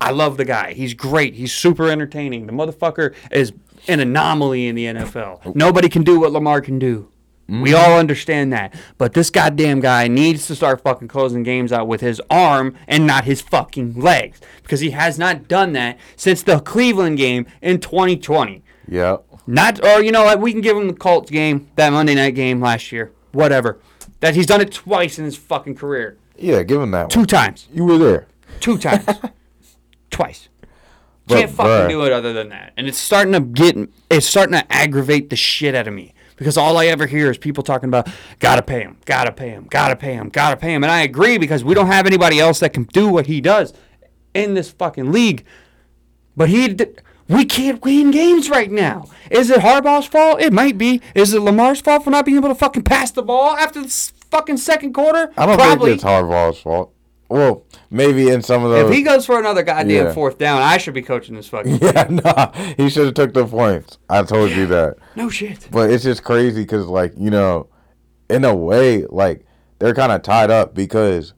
I love the guy. He's great. He's super entertaining. The motherfucker is an anomaly in the NFL. Oh. Nobody can do what Lamar can do. We mm-hmm. all understand that. But this goddamn guy needs to start fucking closing games out with his arm and not his fucking legs. Because he has not done that since the Cleveland game in 2020. Yeah. Not, or you know what? We can give him the Colts game, that Monday night game last year. Whatever. That he's done it twice in his fucking career. Yeah. Give him that Two one. times. You were there. Two times. <laughs> twice. But, Can't fucking bruh. do it other than that. And it's starting to get, it's starting to aggravate the shit out of me. Because all I ever hear is people talking about, gotta pay him, gotta pay him, gotta pay him, gotta pay him. And I agree because we don't have anybody else that can do what he does in this fucking league. But he, we can't win games right now. Is it Harbaugh's fault? It might be. Is it Lamar's fault for not being able to fucking pass the ball after the fucking second quarter? I don't Probably. think it's Harbaugh's fault. Well, maybe in some of those. If he goes for another goddamn Yeah. fourth down, I should be coaching this fucking. <laughs> yeah, nah, he should have took the points. I told you that. No shit. But it's just crazy because, like, you know, in a way, like they're kind of tied up because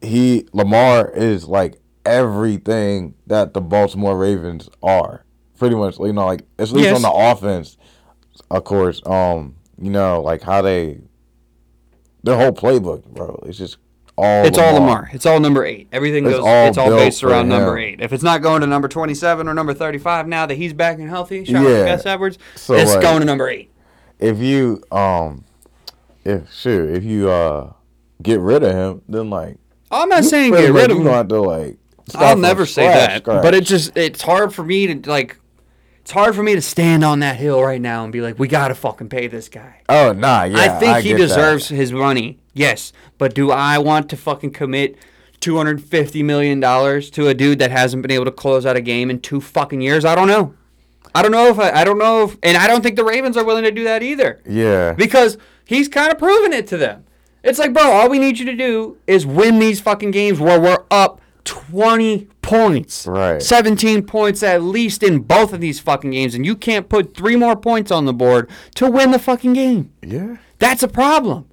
he Lamar is like everything that the Baltimore Ravens are, pretty much. You know, like at least Yes. on the offense, of course. Um, you know, like how they their whole playbook, bro. It's just all. It's all Lamar. It's all number eight. Everything It's goes. all it's all based around number eight. If it's not going to number twenty-seven or number thirty-five now that he's back and healthy, shout out Yeah. to Gus Edwards. So, it's like- going to number eight. If you um, if sure, if you uh get rid of him, then like I'm not saying get rid of you him. don't have to like. I'll never say that, scratch. but it just it's hard for me to like. It's hard for me to stand on that hill right now and be like, we gotta fucking pay this guy. Oh nah, yeah. I think he get that. deserves his money. Yes, but do I want to fucking commit two hundred fifty million dollars to a dude that hasn't been able to close out a game in two fucking years? I don't know. I don't know if I, I don't know if, and I don't think the Ravens are willing to do that either Yeah. because he's kind of proven it to them. It's like, bro, all we need you to do is win these fucking games where we're up 20 points. Right. 17 points at least in both of these fucking games, and you can't put three more points on the board to win the fucking game. Yeah. That's a problem.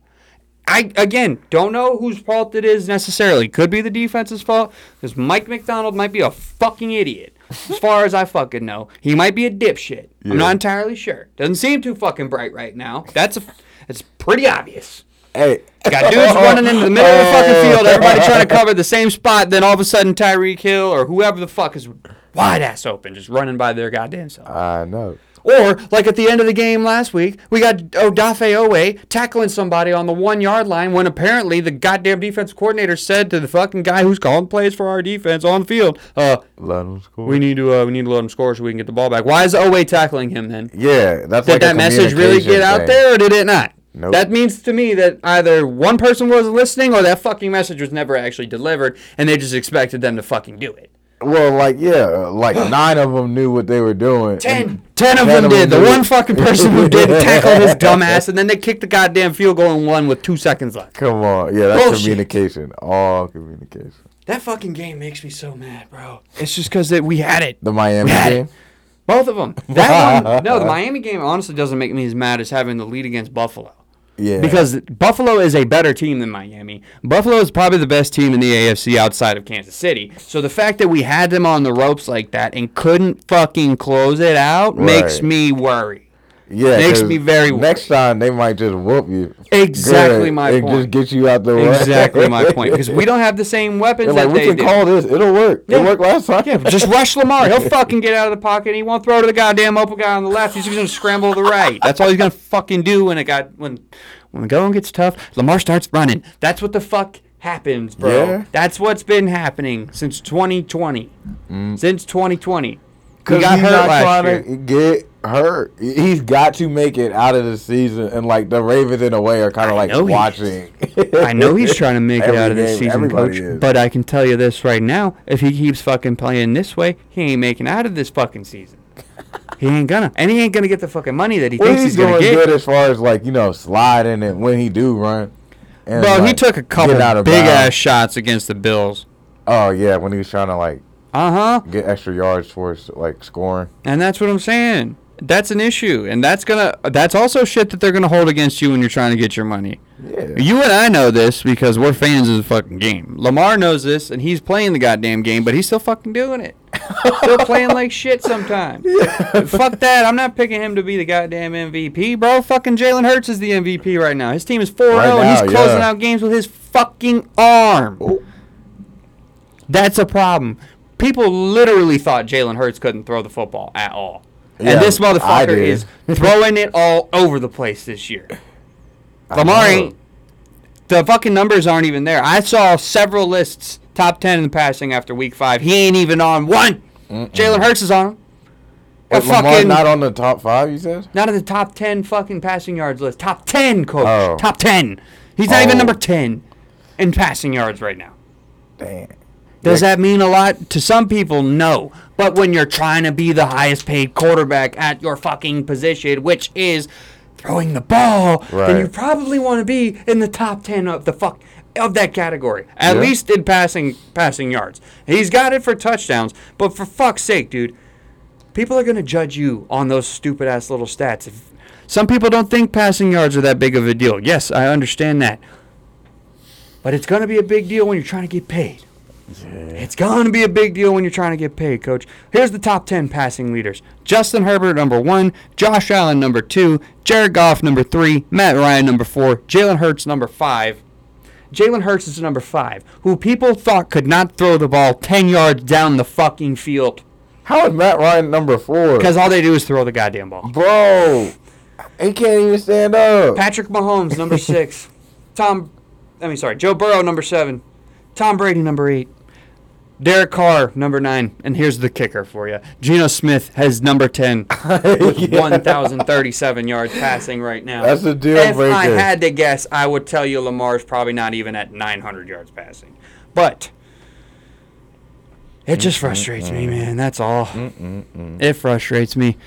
I again don't know whose fault it is necessarily. Could be the defense's fault because Mike Macdonald might be a fucking idiot. As <laughs> far as I fucking know, he might be a dipshit. I'm not entirely sure. Doesn't seem too fucking bright right now. That's a, it's pretty obvious. Hey. Got dudes <laughs> running into the middle of the fucking field, everybody trying to cover the same spot. Then all of a sudden, Tyreek Hill or whoever the fuck is wide ass open, just running by their goddamn self. I know. Or, like at the end of the game last week, we got Odafe Oweh tackling somebody on the one yard line when apparently the goddamn defensive coordinator said to the fucking guy who's calling plays for our defense on the field, uh, Let them score. we need to uh, we need to let him score so we can get the ball back. Why is Oweh tackling him then? yeah, that's Did like that message really get communication out thing. there or did it not? Nope. That means to me that either one person wasn't listening or that fucking message was never actually delivered and they just expected them to fucking do it. Well, like yeah, like <gasps> nine of them knew what they were doing. Ten. Ten of ten them did. The one fucking person who didn't <laughs> tackle his dumbass, and then they kicked the goddamn field goal and won with two seconds left. Come on, yeah, that's Bullshit. communication. All communication. That fucking game makes me so mad, bro. It's just because we had it. The Miami had it. game. Both of them. That one, no, the <laughs> Miami game honestly doesn't make me as mad as having the lead against Buffalo. Yeah. Because Buffalo is a better team than Miami. Buffalo is probably the best team in the AFC outside of Kansas City. So the fact that we had them on the ropes like that and couldn't fucking close it out makes me worry. Yeah, makes me very Next time they might just whoop you. Exactly Good, my and point. Just get you out the way. Exactly my <laughs> point. Because we don't have the same weapons They're that like we they can call this. It'll work. Yeah. It worked last time. Yeah, just rush Lamar. He'll <laughs> fucking get out of the pocket. He won't throw to the goddamn open guy on the left. He's just gonna scramble to the right. That's all he's gonna fucking do when it got when when the going gets tough. Lamar starts running. That's what the fuck happens, bro. Yeah. That's what's been happening since 2020. Mm. Since 2020. He got hurt last year. get hurt. He's got to make it out of the season, and like the Ravens in a way are kind of like watching. I know he's trying to make it out of this game, season, coach. is. But I can tell you this right now: if he keeps fucking playing this way, he ain't making out of this fucking season. he ain't gonna, and he ain't gonna get the fucking money that he Well, thinks he's he's gonna doing get. good as far as like you know sliding and when he do run. And, Bro, he took a couple out of big bounds. ass shots against the Bills. Oh yeah, when he was trying to like Uh huh. get extra yards towards like scoring. And that's what I'm saying. That's an issue, and that's gonna. That's also shit that they're gonna hold against you when you're trying to get your money. Yeah. You and I know this because we're fans of the fucking game. Lamar knows this, and he's playing the goddamn game, but he's still fucking doing it. <laughs> still playing like shit sometimes. Fuck that. I'm not picking him to be the goddamn MVP, bro. Fucking Jalen Hurts is the MVP right now. His team is 4 0, Right and he's closing yeah. out games with his fucking arm. That's a problem. People literally thought Jalen Hurts couldn't throw the football at all. Yeah, and this motherfucker is throwing it all over the place this year. Lamar ain't. The fucking numbers aren't even there. I saw several lists, top 10 in the passing after week five. He ain't even on one. Jalen Hurts is on him. Wait, fucking, not on the top five. You said? not in the top 10 fucking passing yards list. Top 10, coach. Oh. Top 10. He's not even Oh. number 10 in passing yards right now. Damn. Does that mean a lot? To some people, no. But when you're trying to be the highest paid quarterback at your fucking position, which is throwing the ball, then Right. you probably want to be in the top 10 of the fuck of that category. At Yeah. least in passing passing yards. He's got it for touchdowns, but for fuck's sake, dude, people are going to judge you on those stupid ass little stats. If some people don't think passing yards are that big of a deal. Yes, I understand that. But it's going to be a big deal when you're trying to get paid. It's going to be a big deal when you're trying to get paid, coach. Here's the top 10 passing leaders Justin Herbert, number one, Josh Allen, number two, Jared Goff, number three, Matt Ryan, number four, Jalen Hurts, number five. Jalen Hurts is number five, who people thought could not throw the ball 10 yards down the fucking field How is Matt Ryan number four? because all they do is throw the goddamn ball. Bro, he can't even stand up. Patrick Mahomes, number six. <laughs> Tom, I mean, sorry, Joe Burrow, number seven. Tom Brady, number eight. Derek Carr, number nine. And here's the kicker for you Geno Smith has number 10 <laughs> with Yeah. 1,037 yards passing right now. That's a deal if I had to guess, I would tell you Lamar's probably not even at 900 yards passing. But it just frustrates me, man. That's all. It frustrates me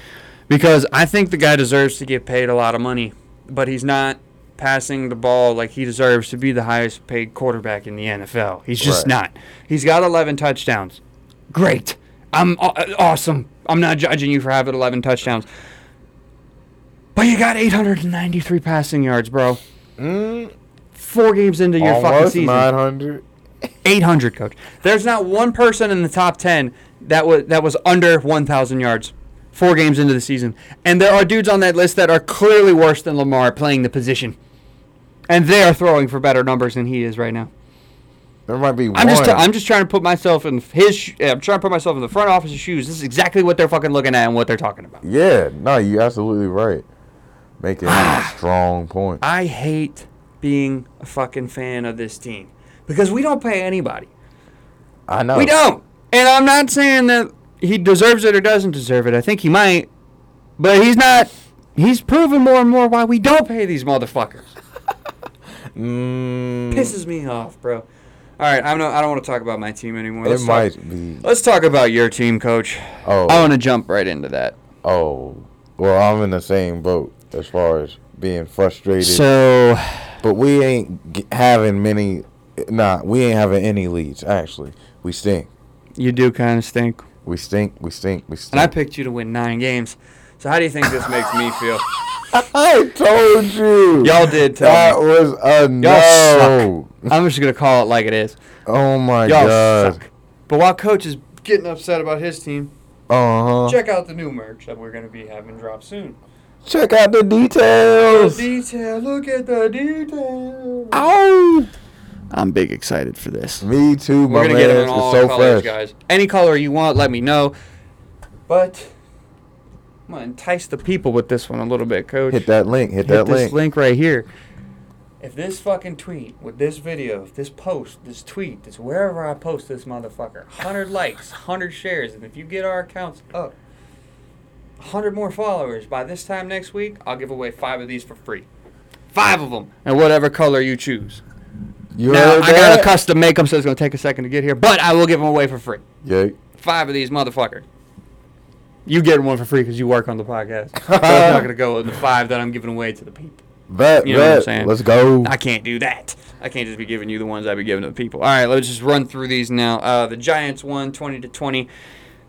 because I think the guy deserves to get paid a lot of money, but he's not passing the ball like he deserves to be the highest paid quarterback in the NFL. He's just Right. not. He's got 11 touchdowns. Great. I'm aw- awesome. I'm not judging you for having 11 touchdowns. But you got 893 passing yards, bro. Mm, Four games into your fucking almost season. 900. 800, coach. There's not one person in the top 10 that was that was under 1,000 yards. Four games into the season, and there are dudes on that list that are clearly worse than Lamar playing the position, and they are throwing for better numbers than he is right now. There might be I'm one. just I'm just trying to put myself in his. sh- I'm trying to put myself in the front office's shoes. This is exactly what they're fucking looking at and what they're talking about. yeah, no, you're absolutely right. Making a strong point. I hate being a fucking fan of this team because we don't pay anybody. I know. We don't. And I'm not saying that he deserves it or doesn't deserve it. I think he might. But he's not. He's proven more and more why we don't pay these motherfuckers. Mm, Pisses me off, bro. All right, I'm not, I don't want to talk about my team anymore. it Let's might Talk, be. let's talk about your team, coach. Oh, I want to jump right into that. oh. Well, I'm in the same boat as far as being frustrated. So, but we ain't g- having many. Nah, we ain't having any leads. Actually, we stink. you do kind of stink. We stink. We stink. We stink. And I picked you to win nine games. So, how do you think this makes me feel? <laughs> I told you. Y'all did tell that me. was a no. suck. I'm just going to call it like it is. Oh my Y'all god. suck. But while coach is getting upset about his team, Uh huh. check out the new merch that we're going to be having drop soon. Check out the details. The details. detail, look at the details. Ow. I'm big excited for this. Me too, We're my gonna man. get them in it's so colors, fresh. guys. Any color you want, let me know. But I'm gonna entice the people with this one a little bit, Coach. Hit that link. Hit, Hit that this link. link right here. If this fucking tweet with this video, if this post, this tweet, this wherever I post this motherfucker, 100 likes, 100 shares, and if you get our accounts up, 100 more followers by this time next week, I'll give away five of these for free. Five of them, and whatever color you choose. You now, I gotta custom make them, so it's gonna take a second to get here, but I will give them away for free. Yeah. Five of these motherfuckers. You get one for free because you work on the podcast. <laughs> so it's not gonna go with the five that I'm giving away to the people. Bet, You know what I'm saying? Let's go. I can't do that. I can't just be giving you the ones I be giving to the people. All right, let's just run through these now. Uh, the Giants won 20 to 20.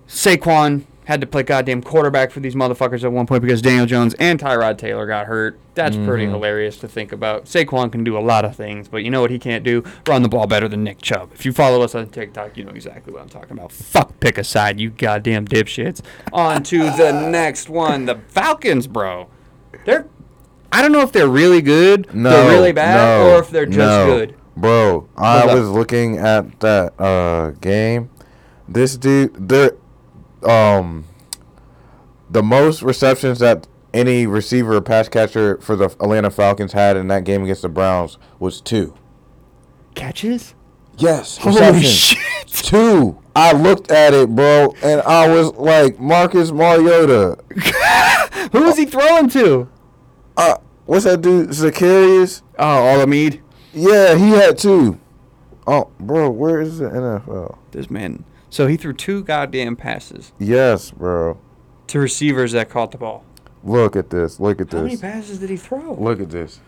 Saquon had to play goddamn quarterback for these motherfuckers at one point because Daniel Jones and Tyrod Taylor got hurt. That's pretty hilarious to think about. Saquon can do a lot of things, but you know what he can't do? Run the ball better than Nick Chubb. If you follow us on TikTok, you know exactly what I'm talking about. Fuck pick a side, you goddamn dipshits. On to the <laughs> next one. The Falcons, bro. They're I don't know if they're really good, No, they're really bad, no, or if they're just no. good. Bro, I was looking at that uh game. This dude, the um, the most receptions that any receiver or pass catcher for the Atlanta Falcons had in that game against the Browns was two. Catches? Yes, Holy receptions. shit. Two. I looked at it, bro, and I was like, Marcus Mariota. <laughs> Who was he throwing to? Uh, what's that dude? Zaccheaus? Oh, Olamide. Yeah, he had two. Oh, bro, where is the NFL? This man. So he threw two goddamn passes Yes, bro. to receivers that caught the ball. Look at this. Look at this. How many this. passes did he throw? Look at this.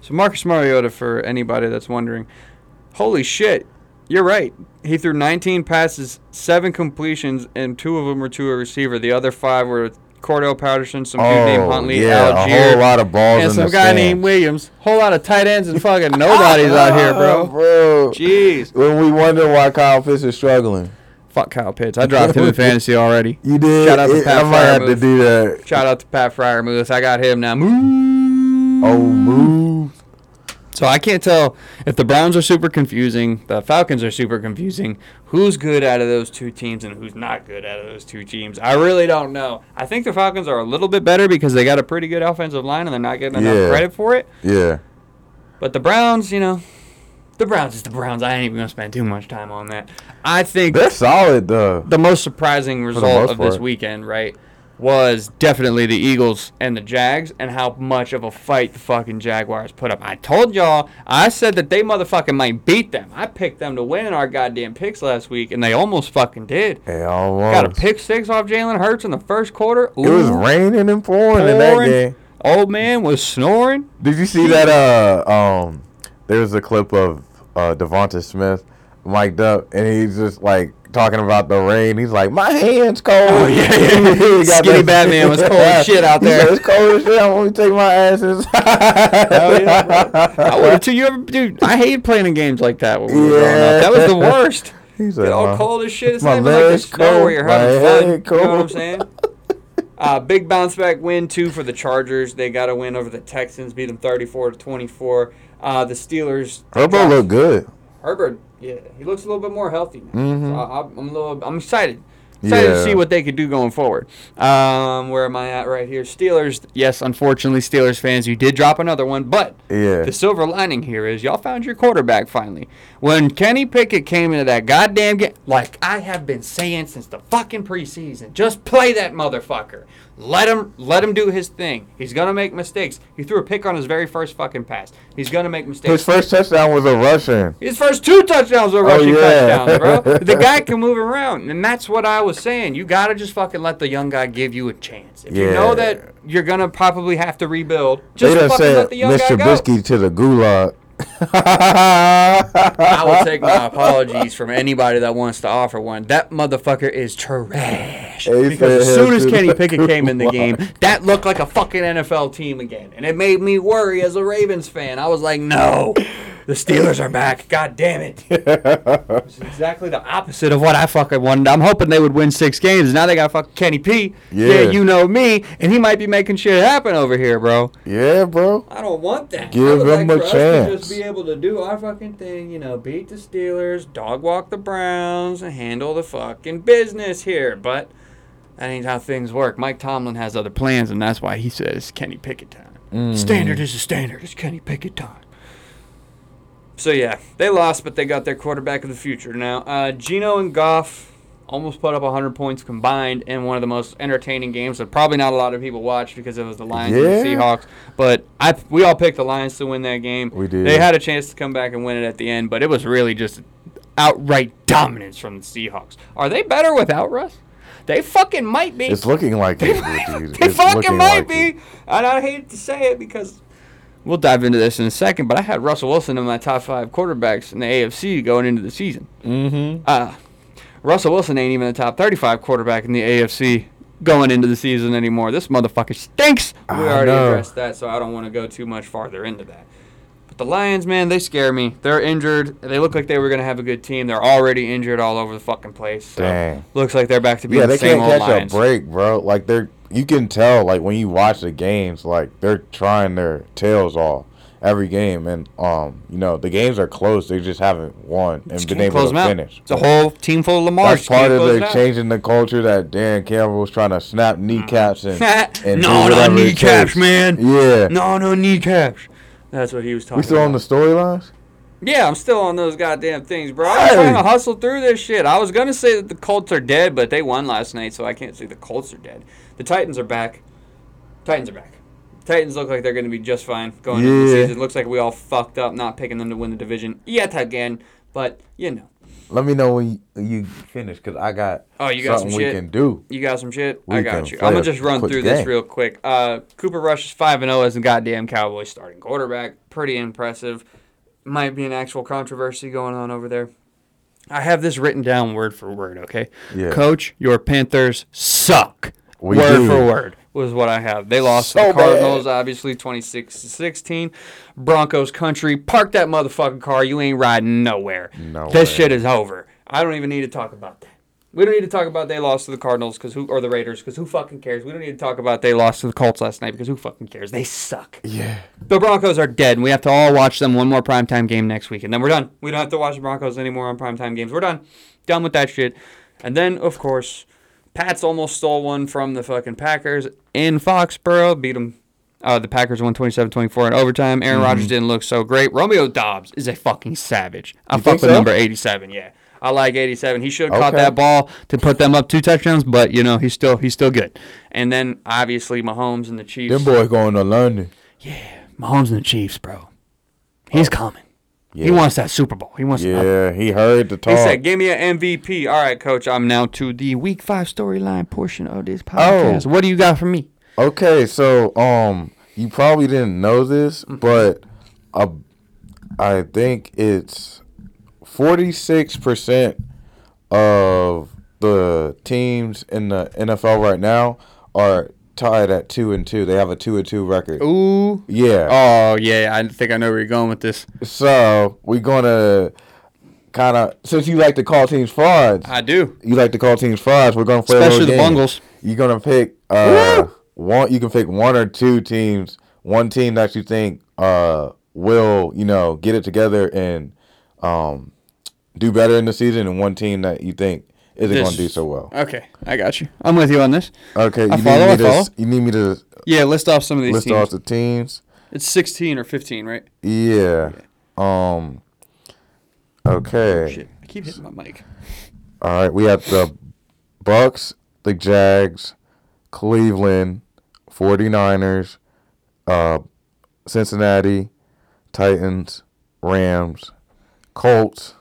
So Marcus Mariota, for anybody that's wondering, holy shit, you're right. He threw 19 passes, seven completions, and two of them were to a receiver. The other five were Cordarrelle Patterson, some dude named oh, Huntley, Oh, yeah, Allgeier, a whole lot of balls and some guy stand. named Williams. Whole lot of tight ends and fucking <laughs> nobodies out here, bro. <laughs> bro. Jeez. When we wonder why Kyle Pitts is struggling, Fuck Kyle Pitts. I dropped him in <laughs> fantasy already. you did. Shout out to it- Pat I might have to do that. Shout out to Pat Freiermuth. I got him now. Moo. Oh, move. So I can't tell if the Browns are super confusing, the Falcons are super confusing. Who's good out of those two teams and who's not good out of those two teams? I really don't know. I think the Falcons are a little bit better because they got a pretty good offensive line and they're not getting enough Yeah. credit for it. Yeah. But the Browns, you know, the Browns is the Browns. I ain't even gonna spend too much time on that. I think They're solid, though. the most surprising result most of this weekend, right, was definitely the Eagles and the Jags and how much of a fight the fucking Jaguars put up. I told y'all, I said that they motherfucking might beat them. I picked them to win in our goddamn picks last week, and they almost fucking did. Hey, almost. Got a pick six off Jalen Hurts in the first quarter. It was raining and pouring in that game. Old man was snoring. Did you see that? Uh, um, there was a clip of uh DeVonta Smith mic'd up, and he's just like talking about the rain. He's like, "My hands cold." Oh, yeah, yeah. <laughs> Skinny that- Batman was cold as shit out <laughs> there. it's cold as shit. I want to take my asses. <laughs> Hell yeah, bro. I would too. You ever, dude? I hated playing in games like that when we were growing Yeah. up. That was the worst. He said, Get all cold as shit. It's my not even like the snow where you're cold, having my fun. head You know what I'm saying? Uh, big bounce back win too for the Chargers. They got a win over the Texans, beat them 34 to 24. Uh, the Steelers. Herbo looked good. Herbert, yeah, he looks a little bit more healthy now. Mhm. So I, I'm a little, I'm excited. Excited to see what they could do going forward. Um, where am I at right here? Steelers. Yes, unfortunately, Steelers fans, you did drop another one, but Yeah. the silver lining here is y'all found your quarterback finally. When Kenny Pickett came into that goddamn game, like I have been saying since the fucking preseason, just play that motherfucker. Let him let him do his thing. He's gonna make mistakes. He threw a pick on his very first fucking pass. He's gonna make mistakes. His first touchdown was a rushing. His first two touchdowns were oh, rushing Oh, yeah. touchdowns, bro. <laughs> The guy can move around, and that's what I was saying. You gotta just fucking let the young guy give you a chance. If you know that you're gonna probably have to rebuild, They just done fucking let the young Mr. guy go. Trubisky to the gulag. <laughs> I will take my <laughs> apologies from anybody that wants to offer one. That motherfucker is trash. He Because as soon as Kenny <laughs> Pickett came in the game, that looked like a fucking NFL team again. And it made me worry as a Ravens fan. I was like, no, the Steelers are back. God damn it. <laughs> It's exactly the opposite of what I fucking wanted. I'm hoping they would win six games. Now they got fucking Kenny P. Yeah. you know me, and he might be making shit happen over here, bro. yeah, bro. I don't want that. Give him like a chance. To able to do our fucking thing, you know, beat the Steelers, dog walk the Browns, and handle the fucking business here. But that ain't how things work. Mike Tomlin has other plans, and that's why he says Kenny Pickett time. Mm-hmm. Standard is a standard. It's Kenny Pickett time. So yeah, they lost, but they got their quarterback of the future now. Uh, Geno and Goff almost put up 100 points combined in one of the most entertaining games that probably not a lot of people watched because it was the Lions and the Seahawks. But I we all picked the Lions to win that game. We did. They had a chance to come back and win it at the end, but it was really just outright dominance from the Seahawks. Are they better without Russ? They fucking might be. It's looking like it, dude. <laughs> They fucking might like be. it. And I hate to say it because we'll dive into this in a second, but I had Russell Wilson in my top five quarterbacks in the AFC going into the season. Mm-hmm. Uh, Russell Wilson ain't even the top 35 quarterback in the AFC going into the season anymore. This motherfucker stinks. We I already know. addressed that, so I don't want to go too much farther into that. But the Lions, man, they scare me. They're injured. They look like they were going to have a good team. They're already injured all over the fucking place. So Dang. Looks like they're back to being Yeah, the they can't catch a break, bro. Like they're, you can tell, like when you watch the games, like they're trying their tails off every game, and um, you know the games are close. They just haven't won and Just been able to finish. It's a whole team full of Lamar. That's part of the changing the culture that Dan Campbell was trying to snap kneecaps and, <laughs> and no, no whatever it kneecaps, man. Yeah. No, no kneecaps. That's what he was talking we still about. on the storylines? Yeah, I'm still on those goddamn things, bro. I'm Hey! trying to hustle through this shit. I was gonna say that the Colts are dead, but they won last night, so I can't say the Colts are dead. The Titans are back. Titans are back. Titans look like they're gonna be just fine going into the Yeah. season. Looks like we all fucked up not picking them to win the division yet again, but you know. Let me know when you, you finish, cause I got Oh, you got some something we shit? can do. You got some shit? We I got you. I'm gonna just run through this real quick. Uh, Cooper Rush is five and zero as a goddamn Cowboys starting quarterback. Pretty impressive. Might be an actual controversy going on over there. I have this written down word for word. Okay, Yeah. Coach, your Panthers suck. We word do. for word was what I have. They lost to So the bad. Cardinals, obviously 26 to 16. Broncos country, park that motherfucking car. You ain't riding nowhere. No this way. shit is over. I don't even need to talk about that. We don't need to talk about they lost to the Cardinals because who or the Raiders because who fucking cares? We don't need to talk about they lost to the Colts last night because who fucking cares? They suck. Yeah. The Broncos are dead, and we have to all watch them one more primetime game next week, and then we're done. We don't have to watch the Broncos anymore on primetime games. We're done. Done with that shit. And then, of course, Pats almost stole one from the fucking Packers in Foxborough. Beat them. Uh, the Packers won 27-24 in overtime. Aaron Mm-hmm. Rodgers didn't look so great. Romeo Doubs is a fucking savage. I You fuck with so? number 87, yeah. I like 87. He should have caught that ball to put them up two touchdowns, but you know he's still he's still good. And then obviously Mahomes and the Chiefs. Them boys going to London. Yeah, Mahomes and the Chiefs, bro. He's coming. Yeah. He wants that Super Bowl. He wants. Yeah, he heard the talk. He said, "Give me an MVP." All right, coach. I'm now to the Week Five storyline portion of this podcast. Oh. What do you got for me? Okay, so um, you probably didn't know this, Mm-hmm. but uh, I think it's forty six percent of the teams in the NFL right now are tied at two and two. They have a two and two record. Ooh. Yeah. Oh yeah, I think I know where you're going with this. So we're gonna kind of since you like to call teams frauds, I do, you like to call teams frauds. We're gonna play especially the game. Bungles. You're gonna pick uh one. You can pick one or two teams. One team that you think uh will you know get it together and um do better in the season, and one team that you think isn't This- gonna do so well. Okay, I got you. I'm with you on this. Okay, you I need follow, me I to follow. you need me to Yeah, list off some of these list teams. off the teams. It's 16 or 15, right? Yeah. Um. Okay. Shit, I keep hitting my mic. All right, we have the Bucks, the Jags, Cleveland, 49ers, uh, Cincinnati, Titans, Rams, Colts,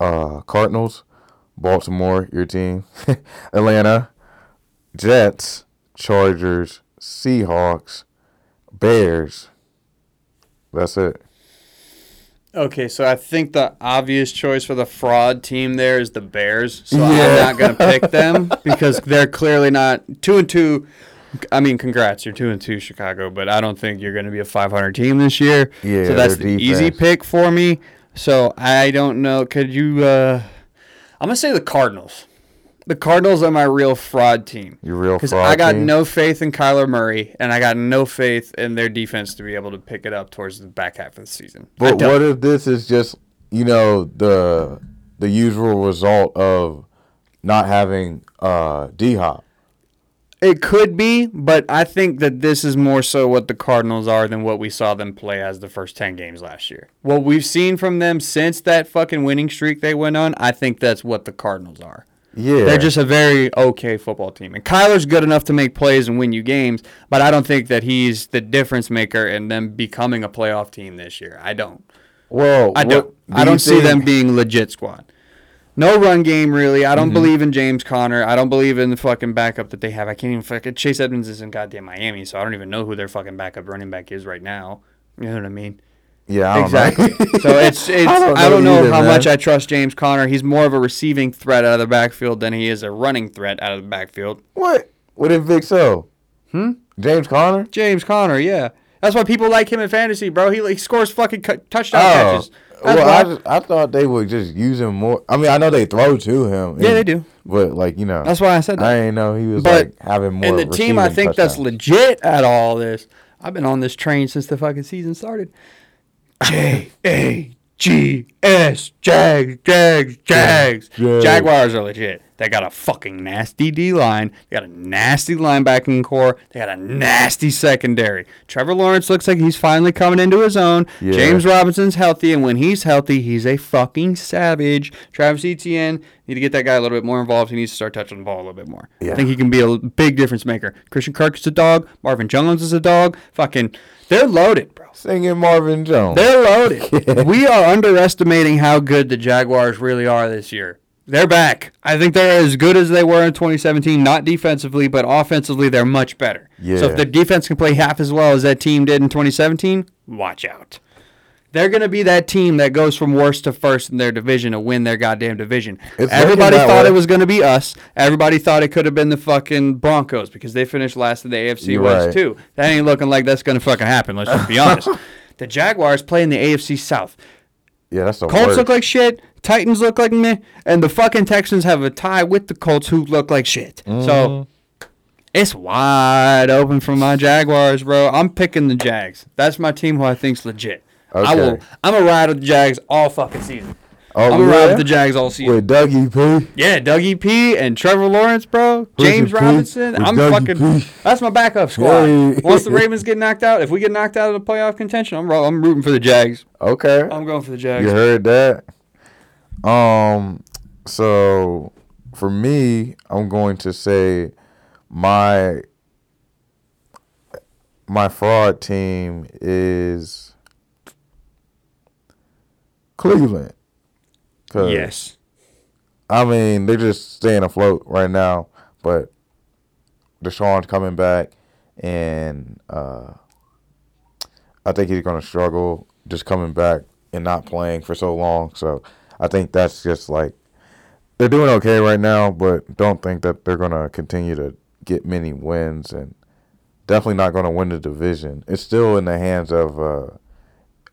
uh, Cardinals, Baltimore, your team, <laughs> Atlanta, Jets, Chargers, Seahawks, Bears. That's it. Okay, so I think the obvious choice for the fraud team there is the Bears. So Yeah. I'm not going to pick <laughs> them because they're clearly not two and two. I mean, congrats, you're two and two, Chicago, but I don't think you're going to be a 500 team this year. Yeah, so that's the easy pick for me. So I don't know. Could you? uh I'm going to say the Cardinals. The Cardinals are my real fraud team. Your real Because I got team? no faith in Kyler Murray, and I got no faith in their defense to be able to pick it up towards the back half of the season. But what if this is just you know the the usual result of not having uh D Hop? It could be, but I think that this is more so what the Cardinals are than what we saw them play as the first 10 games last year. What we've seen from them since that fucking winning streak they went on, I think that's what the Cardinals are. Yeah, They're just a very okay football team. And Kyler's good enough to make plays and win you games, but I don't think that he's the difference maker in them becoming a playoff team this year. I don't. well. I don't. do I don't see them being legit squad. No run game really. I Mm-hmm. don't believe in James Conner. I don't believe in the fucking backup that they have. I can't even fucking Chase Edmonds is in goddamn Miami, so I don't even know who their fucking backup running back is right now. You know what I mean? Yeah, I don't exactly. Know. <laughs> so it's it's I don't don't know know, either, how man. much I trust James Conner. He's more of a receiving threat out of the backfield than he is a running threat out of the backfield. what? What did Vic so? Hmm. James Conner. James Conner, yeah. That's why people like him in fantasy, bro. He like scores fucking cu- touchdown Oh, catches. Well, I, just, I thought they would just use him more. I mean, I know they throw to him. Yeah, and- they do. But like you know, That's why I said that. I didn't know he was But- like having more. and the team I think that's legit at all this. I've been on this train since the fucking season started. J A G S Jags Jags Jags. Jags. Jaguars are legit. They got a fucking nasty D line. They got a nasty linebacking core. They got a nasty secondary. Trevor Lawrence looks like he's finally coming into his own. Yeah. James Robinson's healthy, and when he's healthy, he's a fucking savage. Travis Etienne need to get that guy a little bit more involved. He needs to start touching the ball a little bit more. Yeah. I think he can be a big difference maker. Christian Kirk is a dog. Marvin Jones is a dog. Fucking, they're loaded, bro. singing Marvin Jones. They're loaded. <laughs> we are underestimating how good the Jaguars really are this year. They're back. I think they're as good as they were in 2017, not defensively, but offensively, they're much better. Yeah. So if the defense can play half as well as that team did in 2017, watch out. They're going to be that team that goes from worst to first in their division to win their goddamn division. It's Everybody thought way. it was going to be us. Everybody thought it could have been the fucking Broncos because they finished last in the AFC You're West right. too. That ain't looking like that's going to fucking happen. Let's just be <laughs> honest. The Jaguars play in the AFC South. Yeah, that's the Colts worst. look like shit. Titans look like meh, and the fucking Texans have a tie with the Colts who look like shit. Mm-hmm. So it's wide open for my Jaguars, bro. I'm picking the Jags. That's my team who I think's legit. I will. I'm a ride with the Jags all fucking season. Oh, I'm a ride yeah? with the Jags all season. with Dougie P. Yeah, Dougie P and Trevor Lawrence, bro. James? Robinson. I'm Dougie fucking. P? That's my backup squad. Hey. Once the Ravens get knocked out, if we get knocked out of the playoff contention, I'm I'm rooting for the Jags. Okay, I'm going for the Jags. you heard that. Um, so for me, I'm going to say my my fraud team is Cleveland. 'Cause, Yes. I mean, they're just staying afloat right now, but Deshaun's coming back, and uh, I think he's going to struggle just coming back and not playing for so long. So I think that's just like they're doing okay right now, but don't think that they're gonna continue to get many wins and definitely not gonna win the division. It's still in the hands of uh,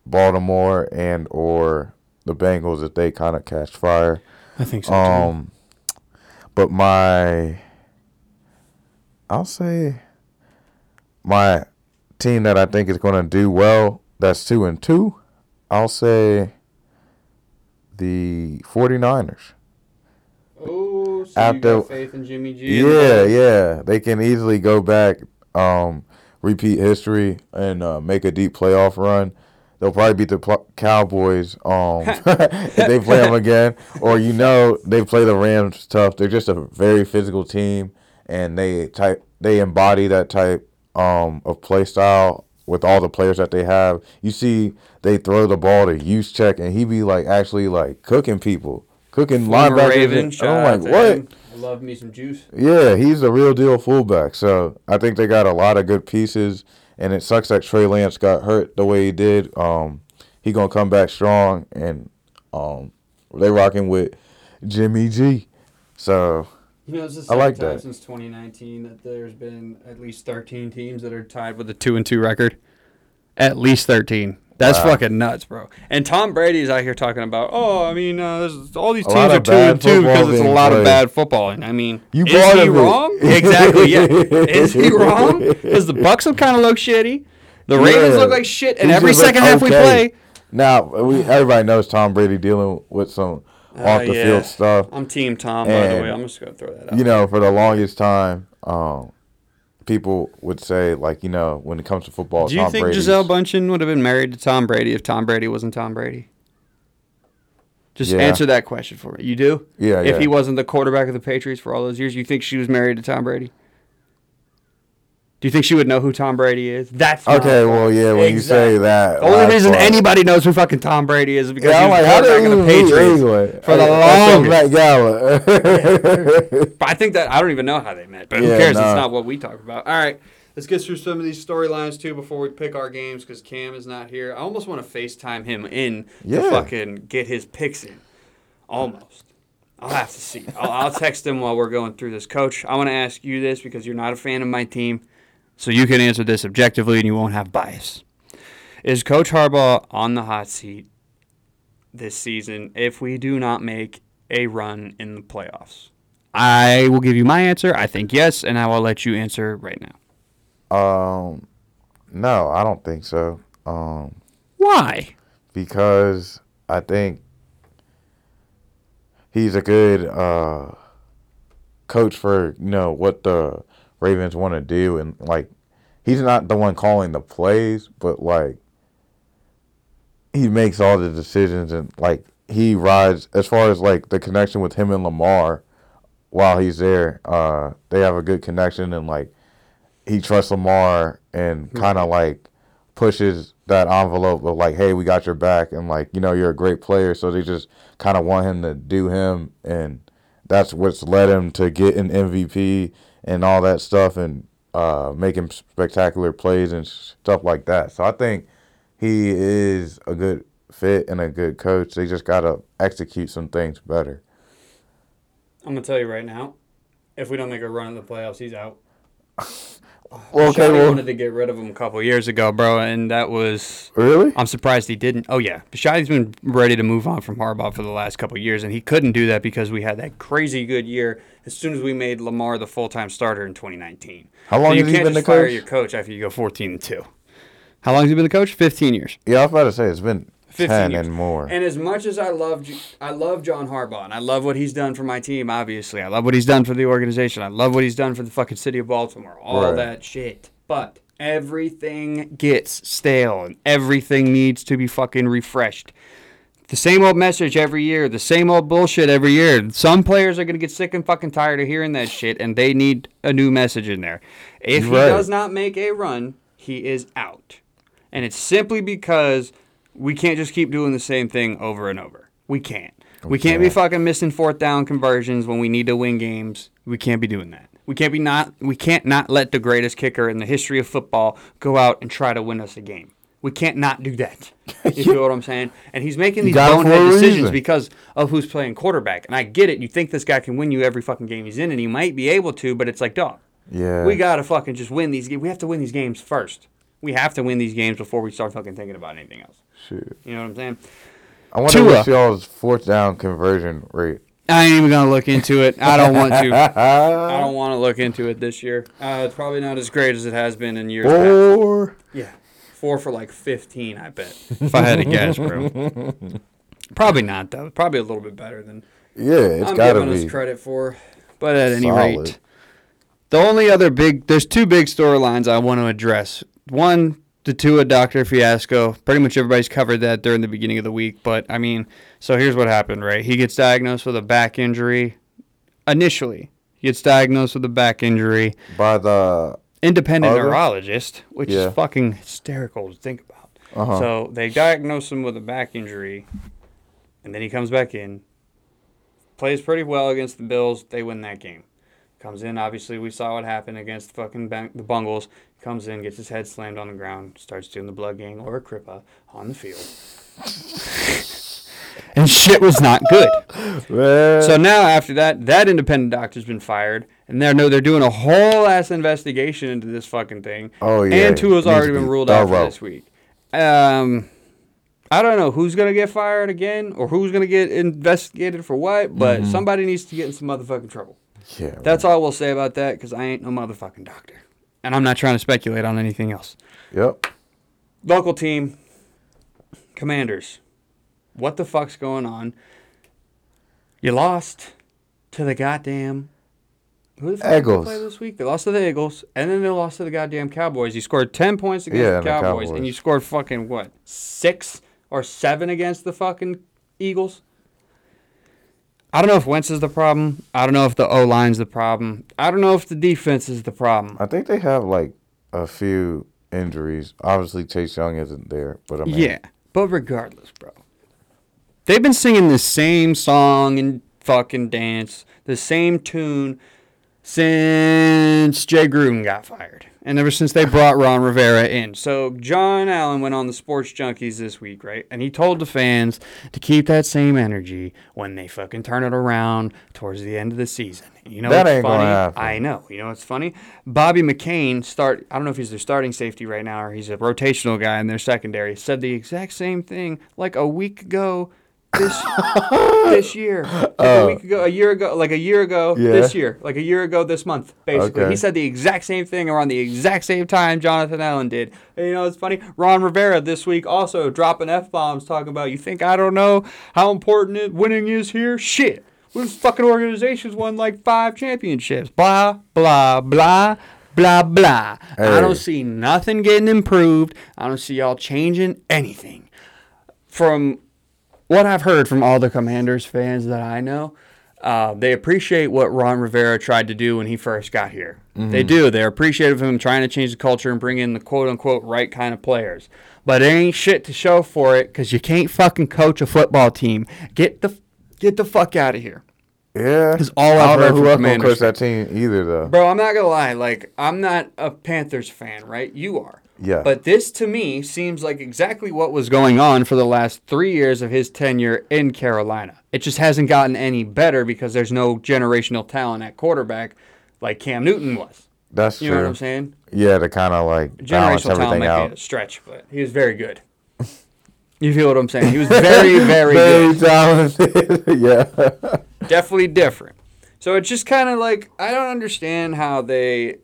Baltimore and or the Bengals if they kind of catch fire. I think so. Um, but my, I'll say, my team that I think is going to do well. That's two and two. I'll say the 49ers. oh, so after- you got faith in Jimmy G? Yeah, yeah. They can easily go back, um, repeat history, and uh, make a deep playoff run. They'll probably beat the pl- Cowboys um, <laughs> if they play them again. Or you know they play the Rams tough. They're just a very physical team, and they type they embody that type um, of play style with all the players that they have. You see, they throw the ball to Juszczyk, and he be like actually like cooking people, cooking Former linebackers. Raven, and- I'm like, what? him. I love me some juice. Yeah, he's a real deal fullback. So I think they got a lot of good pieces, and it sucks that Trey Lance got hurt the way he did. Um, he gonna come back strong, and um, they rocking with Jimmy G. So You know, it's the I like time that. since 2019 that there's been at least 13 teams that are tied with a two and two record. At least 13. That's Wow. fucking nuts, bro. And Tom Brady's out here talking about, oh, I mean, uh, there's, all these teams are two and two because it's a lot of bad football. And I mean, You is he it. wrong? exactly. Yeah. <laughs> Is he wrong? Because the Bucks have kind of look shitty. The Ravens Yeah. look like shit, and He every second half we play, now we everybody knows Tom Brady dealing with some off the Uh, yeah. field stuff. I'm Team Tom, by the way. I'm just gonna throw that out. You know, for the longest time, um, people would say like you know when it comes to football, Do you Tom think Brady's- Gisele Bündchen would have been married to Tom Brady if Tom Brady wasn't Tom Brady? Just Yeah. answer that question for me. You do? Yeah, If yeah. he wasn't the quarterback of the Patriots for all those years, you think she was married to Tom Brady? Do you think she would know who Tom Brady is? That's Okay, well, yeah, when you say that, The only reason part- anybody knows who fucking Tom Brady is is because Yeah, I'm he was like, how quarterback did of the Patriots for the longest. Gala. <laughs> But I think that I don't even know how they met. But who cares? nah. It's not what we talk about. All right, let's get through some of these storylines too before we pick our games because Cam is not here. I almost want to FaceTime him in to fucking get his picks in. Almost. I'll have to see. I'll, I'll text him while we're going through this. Coach, I want to ask you this because you're not a fan of my team, so you can answer this objectively and you won't have bias. Is Coach Harbaugh on the hot seat this season if we do not make a run in the playoffs? I will give you my answer. I think yes, and I will let you answer right now. um, no, I don't think so. Um, Why? because I think he's a good uh coach for you know what the Ravens want to do, and like he's not the one calling the plays, but like he makes all the decisions and like he rides as far as like the connection with him and Lamar while he's there. Uh, they have a good connection and like he trusts Lamar and kind of like pushes that envelope of like, hey, we got your back, and like you know you're a great player, so they just kind of want him to do him, and that's what's led him to get an MVP and all that stuff, and uh, making spectacular plays and stuff like that. So I think he is a good fit and a good coach. They just gotta execute some things better. I'm gonna tell you right now, if we don't make a run in the playoffs, he's out. <laughs> Well, okay, well, wanted to get rid of him a couple years ago, bro, and that was. really? I'm surprised he didn't. Oh yeah, Bisciotti's been ready to move on from Harbaugh for the last couple years, and he couldn't do that because we had that crazy good year as soon as we made Lamar the full time starter in 2019. How long so you has he can't been just the fire coach? your coach after you go 14 and two. How long has he been the coach? 15 years. Yeah, I was about to say it's been 15 ten years. and more. And as much as I love, J- I love John Harbaugh, and I love what he's done for my team. Obviously, I love what he's done for the organization. I love what he's done for the fucking city of Baltimore. All Right. that shit. But everything gets stale, and everything needs to be fucking refreshed. The same old message every year, the same old bullshit every year. Some players are gonna get sick and fucking tired of hearing that shit, and they need a new message in there. If You're he does not make a run, he is out. And it's simply because we can't just keep doing the same thing over and over. We can't. We, can't be fucking missing fourth down conversions when we need to win games. We can't be doing that. We can't be not we can't not let the greatest kicker in the history of football go out and try to win us a game. We can't not do that. <laughs> You feel what I'm saying? And he's making these got it for bonehead decisions reason. because of who's playing quarterback. And I get it. You think this guy can win you every fucking game he's in, and he might be able to, but it's like, dog, Yeah. we gotta fucking just win these. We have to win these games first. We have to win these games before we start fucking thinking about anything else. Shit. You know what I'm saying? I wonder Tua. what's y'all's fourth down conversion rate. I ain't even gonna look into it. I don't want to. <laughs> I don't want to look into it this year. Uh, it's probably not as great as it has been in years past. Yeah, four for like fifteen, I bet. If I had to guess, bro. Probably not though. Probably a little bit better than Yeah, it's I'm gotta giving be. us credit for. But at any Solid. rate, the only other big there's two big storylines I want to address. One, the two, Tua Doctor fiasco. Pretty much everybody's covered that during the beginning of the week. But I mean, so here's what happened, right? He gets diagnosed with a back injury. Initially, he gets diagnosed with a back injury. By the Independent Other? neurologist, which Yeah. is fucking hysterical to think about. uh-huh. So they diagnose him with a back injury, and then he comes back in, plays pretty well against the Bills. They win that game. Comes in, obviously, we saw what happened against the fucking Bang- the Bungles. Comes in, gets his head slammed on the ground, starts doing the blood gang or a Crippa on the field. <laughs> and shit was not good. <laughs> So now after that, that independent doctor's been fired, and they're no, they're doing a whole ass investigation into this fucking thing. Oh, yeah. and Tua's already been ruled out for this week. Um, I don't know who's gonna get fired again or who's gonna get investigated for what, but Mm-hmm. somebody needs to get in some motherfucking trouble. yeah, That's all we'll say about that because I ain't no motherfucking doctor, and I'm not trying to speculate on anything else. Yep. Local team, Commanders. What the fuck's going on? You lost to the goddamn. Who the fuck did they Eagles. play this week? They lost to the Eagles, and then they lost to the goddamn Cowboys. You scored ten points against Yeah, the the Cowboys, and you scored fucking what six or seven against the fucking Eagles. I don't know if Wentz is the problem. I don't know if the O line's the problem. I don't know if the defense is the problem. I think they have like a few injuries. Obviously, Chase Young isn't there, but I mean, Yeah, but regardless, bro. They've been singing the same song and fucking dance, the same tune since Jay Gruden got fired. And ever since they brought Ron Rivera in. So John Allen went on the Sports Junkies this week, right? And he told the fans to keep that same energy when they fucking turn it around towards the end of the season. You know That what's funny? I know. You know what's funny? Bobby McCain start. I don't know if he's their starting safety right now or he's a rotational guy in their secondary. Said the exact same thing like a week ago. This <laughs> this year, like a oh. week ago, a year ago, like a year ago. Yeah. this year, like a year ago, this month, basically. Okay. He said the exact same thing around the exact same time Jonathan Allen did. And you know, it's funny. Ron Rivera this week also dropping f bombs, talking about you think I don't know how important it, winning is here. Shit, this fucking organization's won like five championships. Blah blah blah. Blah blah. I don't see nothing getting improved. I don't see y'all changing anything. From what I've heard from all the Commanders fans that I know, uh, they appreciate what Ron Rivera tried to do when he first got here. They do. They're appreciative of him trying to change the culture and bring in the quote unquote right kind of players. But it ain't shit to show for it because you can't fucking coach a football team. Get the get the fuck out of here. Yeah, because all I've I don't heard who else Commanders coach that team either, though. Bro, I'm not gonna lie. Like, I'm not a Panthers fan, right? You are. Yeah. But this to me seems like exactly what was going on for the last three years of his tenure in Carolina. It just hasn't gotten any better because there's no generational talent at quarterback like Cam Newton was. That's You true. know what I'm saying? Yeah, to kind of like balance Generational talent everything might out. be a stretch, but he was very good. You feel what I'm saying? He was <laughs> very, very good. Talented. <laughs> yeah. definitely different. So it's just kind of like I don't understand how they